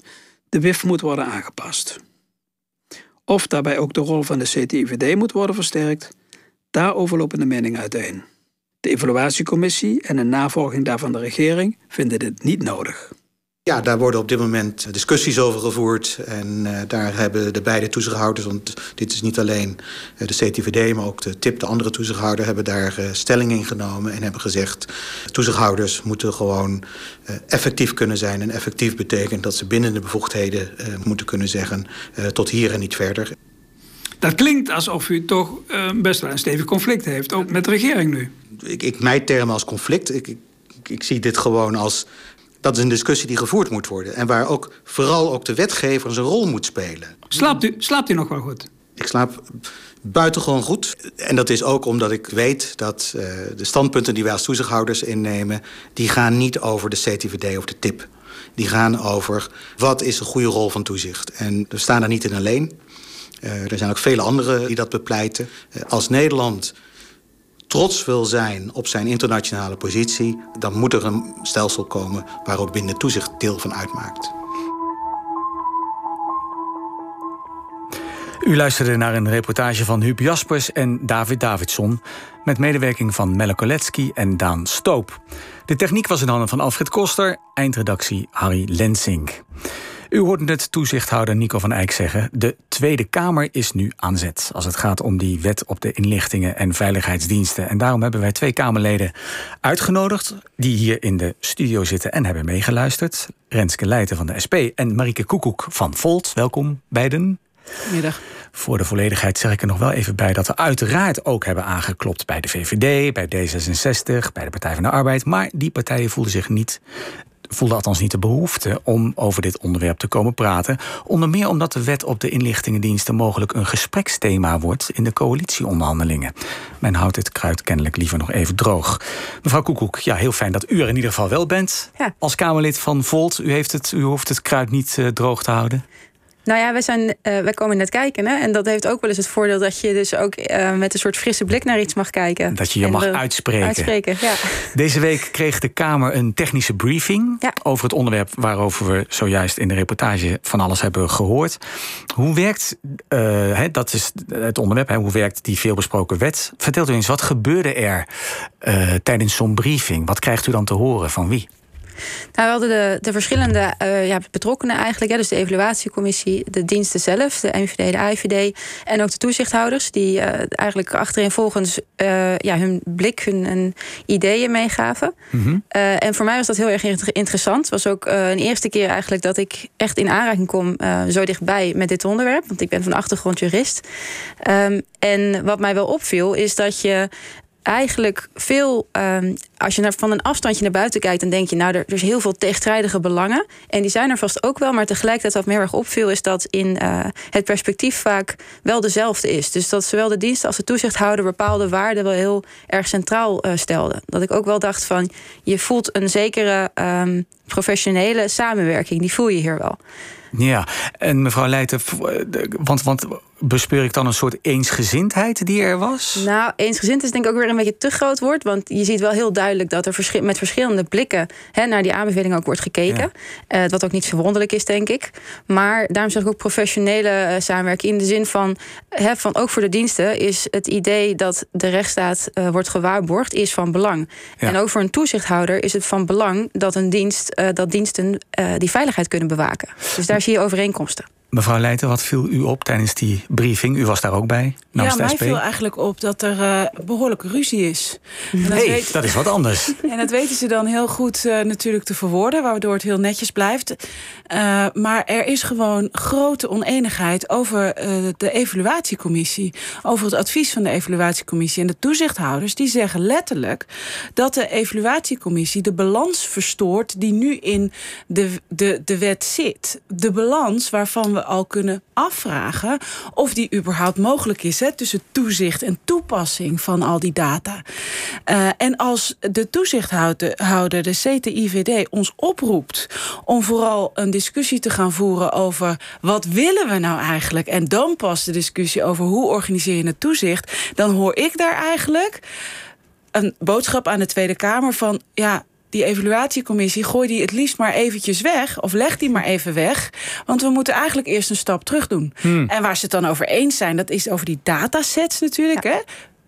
de WIF moet worden aangepast. Of daarbij ook de rol van de CTIVD moet worden versterkt, daarover lopen de meningen uiteen. De evaluatiecommissie en een navolging daarvan de regering vinden dit niet nodig. Ja, daar worden op dit moment discussies over gevoerd. En uh, daar hebben de beide toezichthouders, want dit is niet alleen uh, de CTVD, maar ook de TIP, de andere toezichthouder, hebben daar uh, stelling in genomen en hebben gezegd: toezichthouders moeten gewoon effectief kunnen zijn. En effectief betekent dat ze binnen de bevoegdheden moeten kunnen zeggen: tot hier en niet verder. Dat klinkt alsof u toch best wel een stevig conflict heeft, ook met de regering nu. Ik, ik mijt termen als conflict. Ik, ik, ik zie dit gewoon als dat is een discussie die gevoerd moet worden. En waar ook vooral ook de wetgever zijn rol moet spelen. Slaapt u, slaapt u nog wel goed? Ik slaap buitengewoon goed. En dat is ook omdat ik weet dat uh, de standpunten die wij als toezichthouders innemen... die gaan niet over de CTVD of de TIP. Die gaan over wat is een goede rol van toezicht. En we staan daar niet in alleen. Uh, er zijn ook vele anderen die dat bepleiten. Uh, als Nederland trots wil zijn op zijn internationale positie, dan moet er een stelsel komen waar ook binnen toezicht deel van uitmaakt. U luisterde naar een reportage van Huub Jaspers en David Davidson... met medewerking van Melle Koletsky en Daan Stoop. De techniek was in handen van Alfred Koster, eindredactie Harry Lensink. U hoort het toezichthouder Nico van Eyck zeggen... de Tweede Kamer is nu aan zet als het gaat om die wet op de inlichtingen en veiligheidsdiensten. En daarom hebben wij twee Kamerleden uitgenodigd... die hier in de studio zitten en hebben meegeluisterd. Renske Leijten van de SP en Marieke Koekoek van Volt. Welkom beiden. Middag. Voor de volledigheid zeg ik er nog wel even bij dat we uiteraard ook hebben aangeklopt bij de VVD, bij D66, bij de Partij van de Arbeid. Maar die partijen voelden zich niet voelde althans niet de behoefte om over dit onderwerp te komen praten. Onder meer omdat de wet op de inlichtingendiensten mogelijk een gespreksthema wordt in de coalitieonderhandelingen. Men houdt het kruid kennelijk liever nog even droog. Mevrouw Koekoek, ja, heel fijn dat u er in ieder geval wel bent. Als Kamerlid van Volt, u, heeft het, u hoeft het kruid niet uh, droog te houden. Nou ja, we zijn, uh, wij komen net kijken. Hè? En dat heeft ook wel eens het voordeel dat je dus ook uh, met een soort frisse blik naar iets mag kijken. Dat je je mag uitspreken. uitspreken ja. Deze week kreeg de Kamer een technische briefing ja. over het onderwerp waarover we zojuist in de reportage van alles hebben gehoord. Hoe werkt, uh, hè, dat is het onderwerp, hè, hoe werkt die veelbesproken wet? Vertelt u eens, wat gebeurde er tijdens zo'n briefing? Wat krijgt u dan te horen van wie? Nou, we hadden de, de verschillende uh, ja, betrokkenen eigenlijk. Dus de evaluatiecommissie, de diensten zelf, de MVD, de AIVD... en ook de toezichthouders, die uh, eigenlijk achterin volgens uh, ja, hun blik, hun, hun ideeën meegaven. Mm -hmm. en voor mij was dat heel erg interessant. Het was ook een eerste keer eigenlijk dat ik echt in aanraking kom... zo dichtbij met dit onderwerp, want ik ben van achtergrond jurist. Um, en wat mij wel opviel, is dat je eigenlijk veel, um, als je naar, van een afstandje naar buiten kijkt, dan denk je, nou, er, er is heel veel tegenstrijdige belangen. En die zijn er vast ook wel, maar tegelijkertijd wat me erg opviel, is dat in uh, het perspectief vaak wel dezelfde is. Dus dat zowel de diensten als de toezichthouder bepaalde waarden wel heel erg centraal uh, stelden. Dat ik ook wel dacht van, je voelt een zekere um, professionele samenwerking, die voel je hier wel. Ja, en mevrouw Leijten, want, want bespeur ik dan een soort eensgezindheid die er was? Nou, eensgezind is denk ik ook weer een beetje te groot woord. Want je ziet wel heel duidelijk dat er met verschillende blikken hè, naar die aanbevelingen ook wordt gekeken. Ja. Uh, wat ook niet verwonderlijk is, denk ik. Maar daarom zeg ik ook professionele uh, samenwerking. In de zin van, hè, van ook voor de diensten is het idee dat de rechtsstaat uh, wordt gewaarborgd, is van belang. Ja. En ook voor een toezichthouder is het van belang dat een dienst, dat diensten die veiligheid kunnen bewaken. Dus daar zie je overeenkomsten. Mevrouw Leijten, wat viel u op tijdens die briefing? U was daar ook bij. Ja, mij viel eigenlijk op dat er uh, behoorlijk ruzie is. En dat, weet... dat is wat anders. En dat weten ze dan heel goed uh, natuurlijk te verwoorden, waardoor het heel netjes blijft. Uh, maar er is gewoon grote oneenigheid over de evaluatiecommissie. Over het advies van de evaluatiecommissie. En de toezichthouders die zeggen letterlijk dat de evaluatiecommissie de balans verstoort die nu in de, de, de wet zit. De balans waarvan we al kunnen afvragen of die überhaupt mogelijk is hè, tussen toezicht en toepassing van al die data. Uh, en als de toezichthouder, de CTIVD, ons oproept om vooral een discussie te gaan voeren over wat willen we nou eigenlijk, en dan pas de discussie over hoe organiseer je het toezicht, dan hoor ik daar eigenlijk een boodschap aan de Tweede Kamer van ja die evaluatiecommissie, gooi die het liefst maar eventjes weg. Of leg die maar even weg. Want we moeten eigenlijk eerst een stap terug doen. Hmm. En waar ze het dan over eens zijn, dat is over die datasets natuurlijk. Ja. Hè?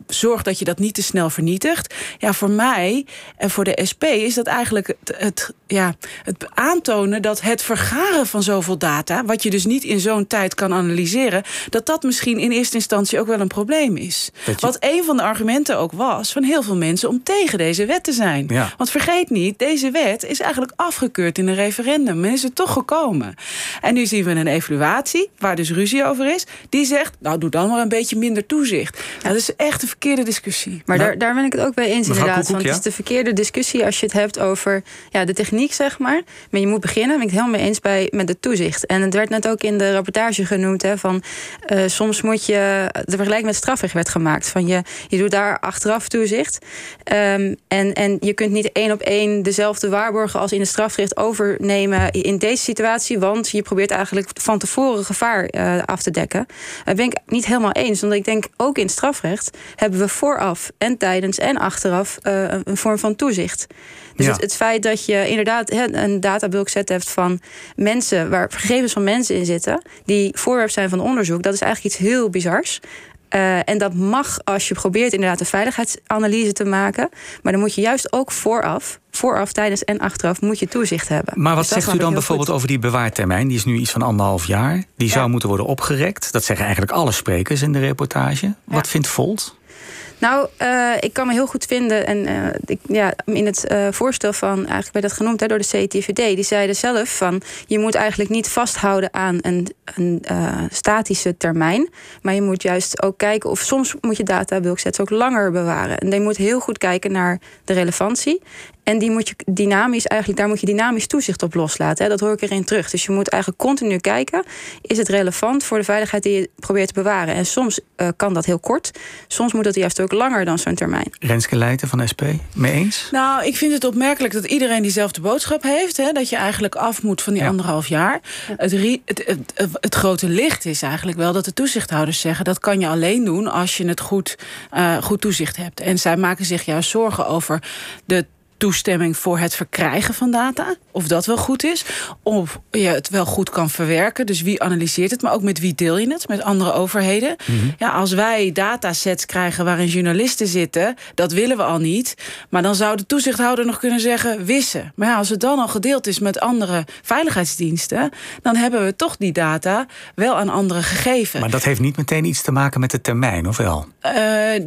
Zorg dat je dat niet te snel vernietigt. Ja, voor mij en voor de SP is dat eigenlijk het, het, ja, het aantonen dat het vergaren van zoveel data, wat je dus niet in zo'n tijd kan analyseren, dat dat misschien in eerste instantie ook wel een probleem is. Je... Wat een van de argumenten ook was van heel veel mensen om tegen deze wet te zijn. Ja. Want vergeet niet, deze wet is eigenlijk afgekeurd in een referendum. Men is er toch gekomen. En nu zien we een evaluatie, waar dus ruzie over is, die zegt, nou doe dan maar een beetje minder toezicht. Nou, dat is echt een verkeerde discussie. Maar nou, daar, daar ben ik het ook bij eens inderdaad. Koekoek, want ja? het is de verkeerde discussie als je het hebt over ja, de techniek, zeg maar. Maar je moet beginnen, ben ik het helemaal mee eens bij met het toezicht. En het werd net ook in de rapportage genoemd, hè, van uh, soms moet je. De vergelijking met strafrecht werd gemaakt. Van je, je doet daar achteraf toezicht. Um, en, en je kunt niet één op één dezelfde waarborgen als in het strafrecht overnemen in deze situatie. Want je probeert eigenlijk van tevoren gevaar uh, af te dekken. Daar ben ik niet helemaal eens. Want ik denk ook in het strafrecht hebben we vooraf en tijdens en achteraf uh, een vorm van toezicht. Dus Ja. het, het feit dat je inderdaad een databulk set hebt van mensen, waar gegevens van mensen in zitten, die voorwerp zijn van onderzoek, dat is eigenlijk iets heel bizars. Eh, en dat mag als je probeert inderdaad een veiligheidsanalyse te maken. Maar dan moet je juist ook vooraf, vooraf, tijdens en achteraf, moet je toezicht hebben. Maar wat Dus zegt u dan bijvoorbeeld goed. over die bewaartermijn? Die is nu iets van anderhalf jaar. Die zou moeten worden opgerekt. Dat zeggen eigenlijk alle sprekers in de reportage. Wat vindt Volt? Nou, eh, ik kan me heel goed vinden. En eh, ik, ja, in het eh, voorstel van, eigenlijk werd dat genoemd hè, door de CTVD, die zeiden zelf van je moet eigenlijk niet vasthouden aan een, een statische termijn. Maar je moet juist ook kijken of soms moet je databulksets ook langer bewaren. En je moet heel goed kijken naar de relevantie. En die moet je dynamisch, eigenlijk, daar moet je dynamisch toezicht op loslaten. Hè. Dat hoor ik erin terug. Dus je moet eigenlijk continu kijken: is het relevant voor de veiligheid die je probeert te bewaren? En soms eh, kan dat heel kort, soms moet dat juist ook langer dan zo'n termijn. Renske Leijten van SP, mee eens? Nou, ik vind het opmerkelijk dat iedereen diezelfde boodschap heeft. Hè, dat je eigenlijk af moet van die anderhalf jaar. Het, het, het grote licht is eigenlijk wel dat de toezichthouders zeggen... dat kan je alleen doen als je het goed, eh, goed toezicht hebt. En zij maken zich juist zorgen over de toestemming voor het verkrijgen van data. Of dat wel goed is. Of je het wel goed kan verwerken. Dus wie analyseert het, maar ook met wie deel je het? Met andere overheden. Ja, als wij datasets krijgen waarin journalisten zitten, dat willen we al niet. Maar dan zou de toezichthouder nog kunnen zeggen wissen. Maar ja, als het dan al gedeeld is met andere veiligheidsdiensten, dan hebben we toch die data wel aan anderen gegeven. Maar dat heeft niet meteen iets te maken met de termijn, of wel? Eh,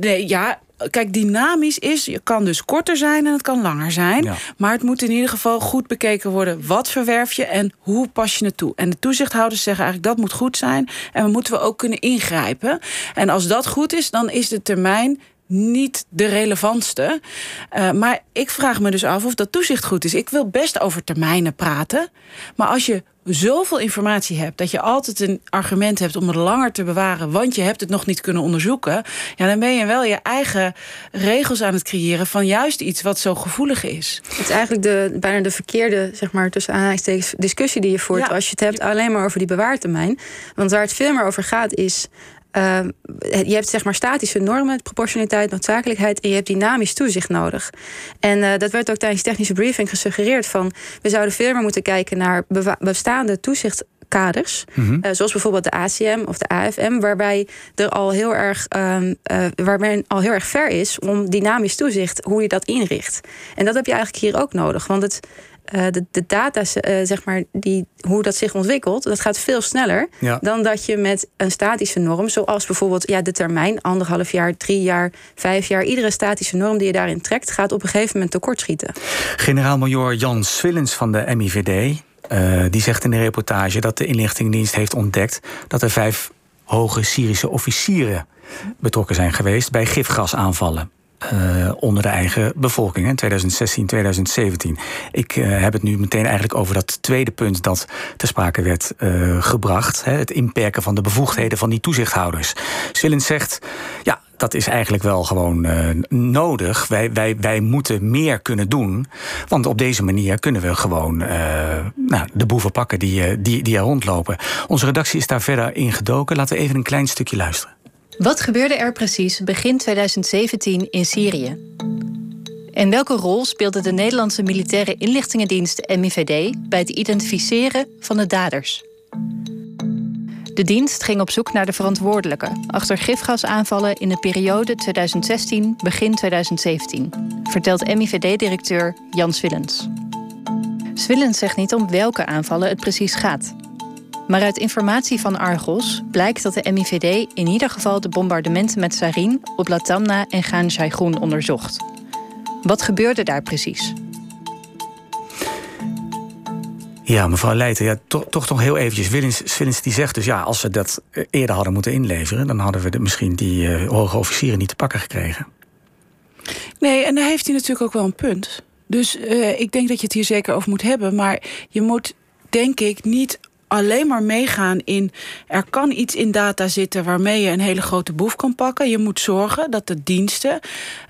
nee, ja. Kijk, dynamisch is, je kan dus korter zijn en het kan langer zijn. Ja. Maar het moet in ieder geval goed bekeken worden. Wat verwerf je en hoe pas je het toe? En de toezichthouders zeggen eigenlijk dat moet goed zijn. En we moeten we ook kunnen ingrijpen. En als dat goed is, dan is de termijn niet de relevantste. Eh, maar ik vraag me dus af of dat toezicht goed is. Ik wil best over termijnen praten. Maar als je zoveel informatie hebt dat je altijd een argument hebt om het langer te bewaren, want je hebt het nog niet kunnen onderzoeken, ja, dan ben je wel je eigen regels aan het creëren van juist iets wat zo gevoelig is. Het is eigenlijk de, bijna de verkeerde, zeg maar, tussen aanhalingstekens discussie die je voert als je het hebt alleen maar over die bewaartermijn. Want waar het veel meer over gaat is. Uh, je hebt zeg maar statische normen, proportionaliteit, noodzakelijkheid en je hebt dynamisch toezicht nodig. En uh, dat werd ook tijdens de technische briefing gesuggereerd van we zouden veel meer moeten kijken naar bestaande toezichtkaders, mm-hmm. uh, zoals bijvoorbeeld de ACM of de AFM, waarbij er al heel erg, um, uh, waarbij men al heel erg ver is om dynamisch toezicht, hoe je dat inricht. En dat heb je eigenlijk hier ook nodig, want het, uh, de, de, data, zeg maar, die, hoe dat zich ontwikkelt, dat gaat veel sneller ja. dan dat je met een statische norm, zoals bijvoorbeeld ja, de termijn, anderhalf jaar, drie jaar, vijf jaar, iedere statische norm die je daarin trekt, gaat op een gegeven moment tekortschieten. Generaal-majoor Jan Swillens van de MIVD, uh, die zegt in de reportage dat de inlichtingendienst heeft ontdekt dat er vijf hoge Syrische officieren betrokken zijn geweest bij gifgasaanvallen. Uh, onder de eigen bevolking in 2016, 2017. Ik uh, heb het nu meteen eigenlijk over dat tweede punt dat ter sprake werd uh, gebracht. Hè, het inperken van de bevoegdheden van die toezichthouders. Swillens zegt, ja, dat is eigenlijk wel gewoon nodig. Wij, wij, wij moeten meer kunnen doen. Want op deze manier kunnen we gewoon nou, de boeven pakken die, die, die er rondlopen. Onze redactie is daar verder in gedoken. Laten we even een klein stukje luisteren. Wat gebeurde er precies begin 2017 in Syrië? En welke rol speelde de Nederlandse militaire inlichtingendienst MIVD bij het identificeren van de daders? De dienst ging op zoek naar de verantwoordelijke achter gifgasaanvallen in de periode 2016 begin 2017, vertelt MIVD-directeur Jan Swillens. Swillens zegt niet om welke aanvallen het precies gaat. Maar uit informatie van Argos blijkt dat de MIVD in ieder geval de bombardementen met sarin op Latamna en Gaan Shaigroen onderzocht. Wat gebeurde daar precies? Ja, mevrouw Leijten, ja, toch, toch nog heel eventjes. Willens, Willens die zegt dus, ja, als ze dat eerder hadden moeten inleveren... dan hadden we de, misschien die uh, hoge officieren niet te pakken gekregen. Nee, en daar heeft hij natuurlijk ook wel een punt. Dus uh, ik denk dat je het hier zeker over moet hebben. Maar je moet, denk ik, niet alleen maar meegaan in... er kan iets in data zitten waarmee je een hele grote boef kan pakken. Je moet zorgen dat de diensten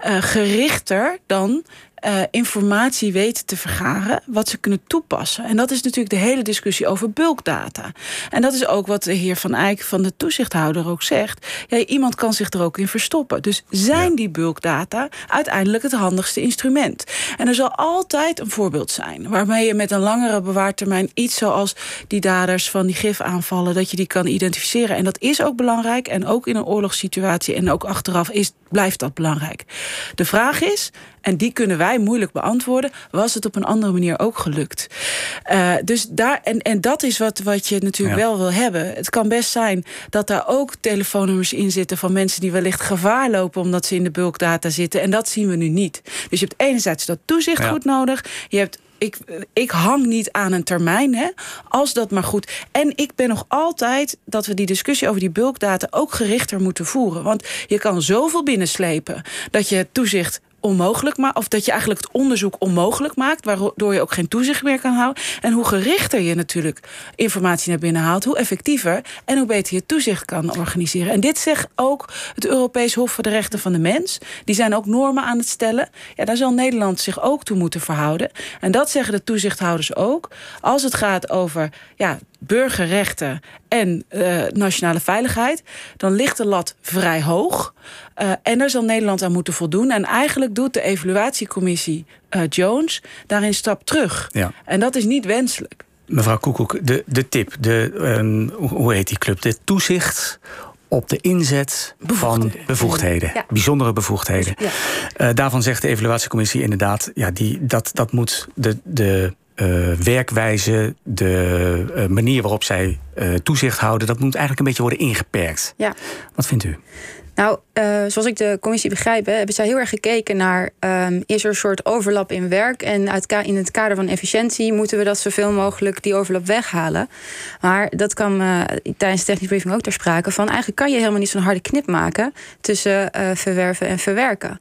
uh, gerichter dan uh, informatie weten te vergaren, wat ze kunnen toepassen. En dat is natuurlijk de hele discussie over bulkdata. En dat is ook wat de heer Van Eyck van de toezichthouder ook zegt. Ja, iemand kan zich er ook in verstoppen. Dus zijn die bulkdata uiteindelijk het handigste instrument? En er zal altijd een voorbeeld zijn waarmee je met een langere bewaartermijn iets zoals die daders van die gifaanvallen, dat je die kan identificeren. En dat is ook belangrijk. En ook in een oorlogssituatie en ook achteraf is, blijft dat belangrijk. De vraag is, en die kunnen wij moeilijk beantwoorden. Was het op een andere manier ook gelukt? Uh, dus daar, en, en dat is wat, wat je natuurlijk wel wil hebben. Het kan best zijn dat daar ook telefoonnummers in zitten van mensen die wellicht gevaar lopen omdat ze in de bulkdata zitten. En dat zien we nu niet. Dus je hebt enerzijds dat toezicht goed nodig. Je hebt ik, ik hang niet aan een termijn, hè, als dat maar goed. En ik ben nog altijd dat we die discussie over die bulkdata ook gerichter moeten voeren. Want je kan zoveel binnenslepen dat je toezicht onmogelijk maakt. Of dat je eigenlijk het onderzoek onmogelijk maakt. Waardoor je ook geen toezicht meer kan houden. En hoe gerichter je natuurlijk informatie naar binnen haalt. Hoe effectiever en hoe beter je toezicht kan organiseren. En dit zegt ook het Europees Hof voor de Rechten van de Mens. Die zijn ook normen aan het stellen. Ja, daar zal Nederland zich ook toe moeten verhouden. En dat zeggen de toezichthouders ook. Als het gaat over ja, burgerrechten en uh, nationale veiligheid, dan ligt de lat vrij hoog. Uh, en daar zal Nederland aan moeten voldoen. En eigenlijk doet de evaluatiecommissie uh, Jones daarin een stap terug. Ja. En dat is niet wenselijk. Mevrouw Koekoek, de, de tip, de, um, hoe heet die club? De toezicht op de inzet van bevoegdheden. Ja. Bijzondere bevoegdheden. Ja. Uh, daarvan zegt de evaluatiecommissie inderdaad... Ja, die, dat, dat moet de, de uh, werkwijze, de uh, manier waarop zij uh, toezicht houden, dat moet eigenlijk een beetje worden ingeperkt. Ja. Wat vindt u? Nou, zoals ik de commissie begrijp, hè, hebben zij heel erg gekeken naar: um, is er een soort overlap in werk? En uit, in het kader van efficiëntie moeten we dat zoveel mogelijk die overlap weghalen. Maar dat kwam tijdens de technische briefing ook ter sprake van: eigenlijk kan je helemaal niet zo'n harde knip maken tussen verwerven en verwerken.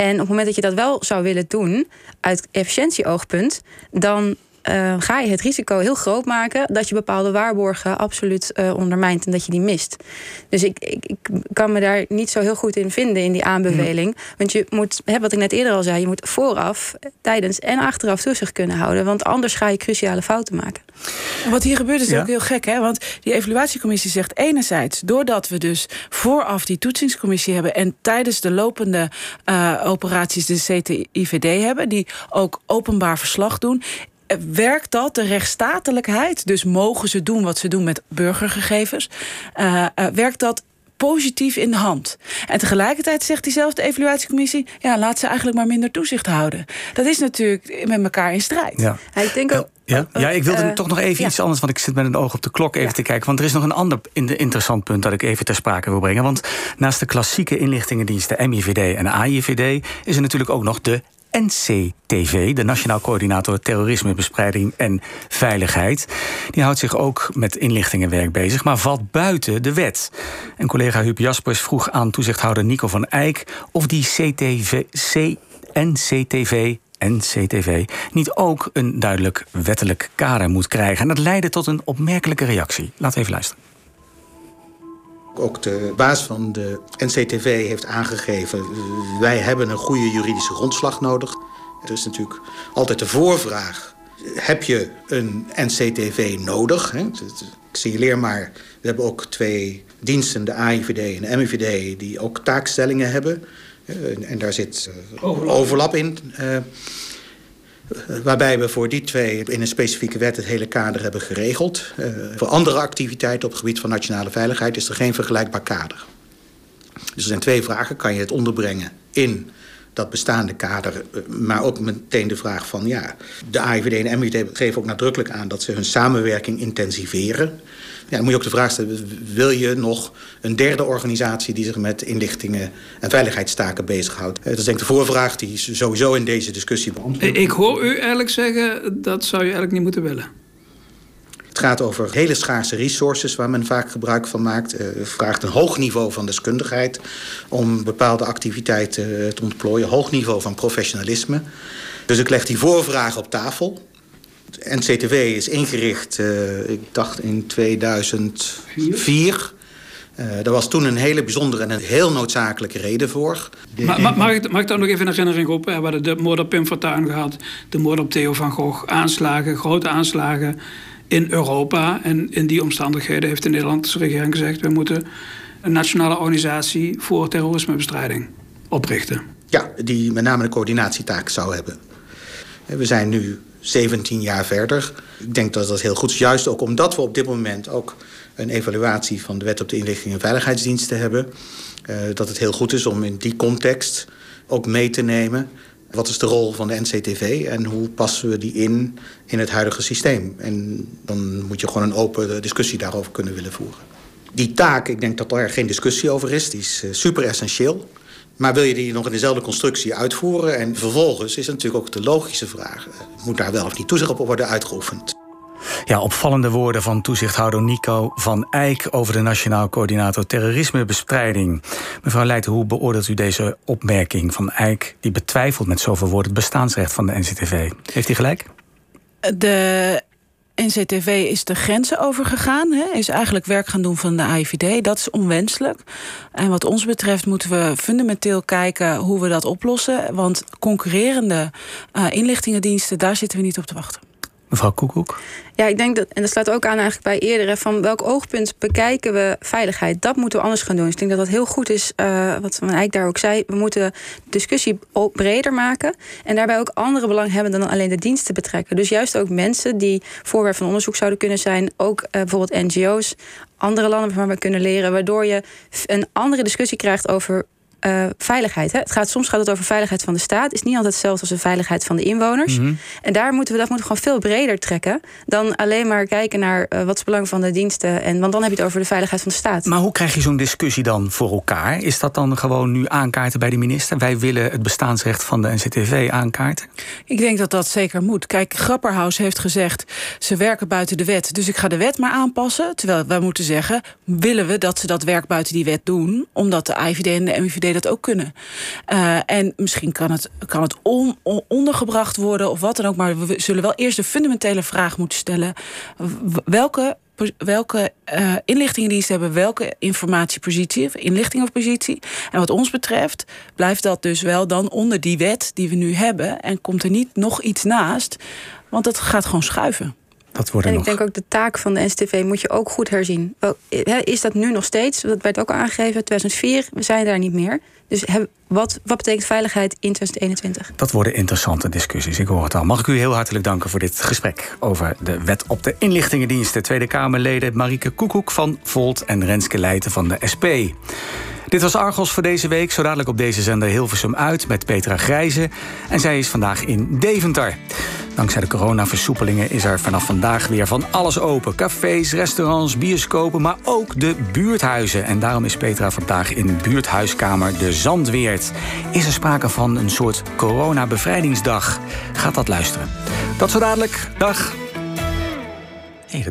En op het moment dat je dat wel zou willen doen, uit efficiëntieoogpunt, dan uh, ga je het risico heel groot maken dat je bepaalde waarborgen absoluut uh, ondermijnt en dat je die mist. Dus ik, ik, ik, kan me daar niet zo heel goed in vinden in die aanbeveling. Mhm. Want je moet, wat ik net eerder al zei, je moet vooraf, tijdens en achteraf toezicht kunnen houden. Want anders ga je cruciale fouten maken. En wat hier gebeurt is ook heel gek, hè? Want die evaluatiecommissie zegt enerzijds, doordat we dus vooraf die toetsingscommissie hebben en tijdens de lopende uh, operaties de CTIVD hebben, die ook openbaar verslag doen, werkt dat de rechtsstatelijkheid, dus mogen ze doen wat ze doen met burgergegevens, uh, uh, werkt dat positief in de hand. En tegelijkertijd zegt diezelfde evaluatiecommissie... ja, laat ze eigenlijk maar minder toezicht houden. Dat is natuurlijk met elkaar in strijd. Ja. ik denk ook... Ja, ja, ik wilde uh, toch nog even iets anders, want ik zit met een oog op de klok even ja. te kijken. Want er is nog een ander interessant punt dat ik even ter sprake wil brengen. Want naast de klassieke inlichtingendiensten MIVD en AIVD is er natuurlijk ook nog de NCTV, de Nationaal Coördinator Terrorismebestrijding en Veiligheid. Die houdt zich ook met inlichtingenwerk bezig, maar valt buiten de wet. En collega Huub Jaspers vroeg aan toezichthouder Nico van Eyck of die CTV, NCTV NCTV niet ook een duidelijk wettelijk kader moet krijgen. En dat leidde tot een opmerkelijke reactie. We even luisteren. Ook de baas van de NCTV heeft aangegeven... wij hebben een goede juridische grondslag nodig. Er is natuurlijk altijd de voorvraag... heb je een NCTV nodig? Ik signaleer maar, we hebben ook twee diensten... de AIVD en de MIVD, die ook taakstellingen hebben... En daar zit overlap in. Waarbij we voor die twee in een specifieke wet het hele kader hebben geregeld. Uh, voor andere activiteiten op het gebied van nationale veiligheid is er geen vergelijkbaar kader. Dus er zijn twee vragen. Kan je het onderbrengen in dat bestaande kader, eh, maar ook meteen de vraag van ja, de AIVD en de geven ook nadrukkelijk aan dat ze hun samenwerking intensiveren. Ja, dan moet je ook de vraag stellen, wil je nog een derde organisatie die zich met inlichtingen en veiligheidstaken bezighoudt? Eh, dat is denk ik de voorvraag die sowieso in deze discussie beantwoord. Ik hoor u eigenlijk zeggen, dat zou je eigenlijk niet moeten willen. Het gaat over hele schaarse resources waar men vaak gebruik van maakt. Het uh, vraagt een hoog niveau van deskundigheid om bepaalde activiteiten uh, te ontplooien. Hoog niveau van professionalisme. Dus ik leg die voorvraag op tafel. NCTW is ingericht, uh, ik dacht in 2004. Uh, er was toen een hele bijzondere en een heel noodzakelijke reden voor. Mag, ik, mag ik daar nog even een herinnering op? We hadden de moord op Pim Fortuyn gehad, de moord op Theo van Gogh, aanslagen, grote aanslagen in Europa. En in die omstandigheden heeft de Nederlandse regering gezegd... we moeten een nationale organisatie voor terrorismebestrijding oprichten. Ja, die met name een coördinatietaak zou hebben. We zijn nu 17 jaar verder. Ik denk dat dat heel goed is. Juist ook omdat we op dit moment ook een evaluatie van de wet op de inlichting en veiligheidsdiensten hebben. Uh, dat het heel goed is om in die context ook mee te nemen. Wat is de rol van de NCTV en hoe passen we die in in het huidige systeem? En dan moet je gewoon een open discussie daarover kunnen willen voeren. Die taak, ik denk dat er geen discussie over is, die is super essentieel. Maar wil je die nog in dezelfde constructie uitvoeren? En vervolgens is natuurlijk ook de logische vraag... moet daar wel of niet toezicht op worden uitgeoefend? Ja, opvallende woorden van toezichthouder Nico van Eyck... over de Nationaal Coördinator Terrorismebestrijding. Mevrouw Leijten, hoe beoordeelt u deze opmerking van Eyck... die betwijfelt met zoveel woorden het bestaansrecht van de NCTV? Heeft hij gelijk? De NCTV is de grenzen overgegaan. Hè, is eigenlijk werk gaan doen van de AIVD. Dat is onwenselijk. En wat ons betreft moeten we fundamenteel kijken hoe we dat oplossen. Want concurrerende uh, inlichtingendiensten, daar zitten we niet op te wachten. Mevrouw Koekoek? Ja, ik denk dat, en dat slaat ook aan eigenlijk bij eerdere, van welk oogpunt bekijken we veiligheid? Dat moeten we anders gaan doen. Dus ik denk dat dat heel goed is, uh, wat Van Eyck daar ook zei. We moeten discussie breder maken en daarbij ook andere belanghebbenden dan alleen de diensten betrekken. Dus juist ook mensen die voorwerp van onderzoek zouden kunnen zijn, ook uh, bijvoorbeeld NGO's, andere landen waarvan we kunnen leren, waardoor je een andere discussie krijgt over uh, veiligheid. Hè. Het gaat, soms gaat het over veiligheid van de staat. Het is niet altijd hetzelfde als de veiligheid van de inwoners. Mm -hmm. En daar moeten we dat moeten we gewoon veel breder trekken. Dan alleen maar kijken naar uh, wat is het belang van de diensten. En, want dan heb je het over de veiligheid van de staat. Maar hoe krijg je zo'n discussie dan voor elkaar? Is dat dan gewoon nu aankaarten bij de minister? Wij willen het bestaansrecht van de NCTV aankaarten? Ik denk dat dat zeker moet. Kijk, Grapperhaus heeft gezegd... ze werken buiten de wet, dus ik ga de wet maar aanpassen. Terwijl wij moeten zeggen... willen we dat ze dat werk buiten die wet doen... omdat de IVD en de MIVD dat ook kunnen. Uh, en misschien kan het, kan het on, on, ondergebracht worden of wat dan ook. Maar we zullen wel eerst de fundamentele vraag moeten stellen. Welke welke uh, inlichtingendiensten hebben welke informatiepositie of inlichting of positie. En wat ons betreft blijft dat dus wel dan onder die wet die we nu hebben. En komt er niet nog iets naast, want het gaat gewoon schuiven. Dat wordt en ik nog... denk ook de taak van de NCTV moet je ook goed herzien. Is dat nu nog steeds? Dat werd ook aangegeven, 2004, we zijn daar niet meer. Dus wat, wat betekent veiligheid in 2021? Dat worden interessante discussies, ik hoor het al. Mag ik u heel hartelijk danken voor dit gesprek over de wet op de inlichtingendiensten. Tweede Kamerleden Marieke Koekoek van Volt en Renske Leijten van de SP. Dit was Argos voor deze week. Zo dadelijk op deze zender Hilversum uit met Petra Grijze. En zij is vandaag in Deventer. Dankzij de coronaversoepelingen is er vanaf vandaag weer van alles open. Cafés, restaurants, bioscopen, maar ook de buurthuizen. En daarom is Petra vandaag in buurthuiskamer De Zandweert. Is er sprake van een soort coronabevrijdingsdag? Gaat dat luisteren. Dat zo dadelijk. Dag. Hey,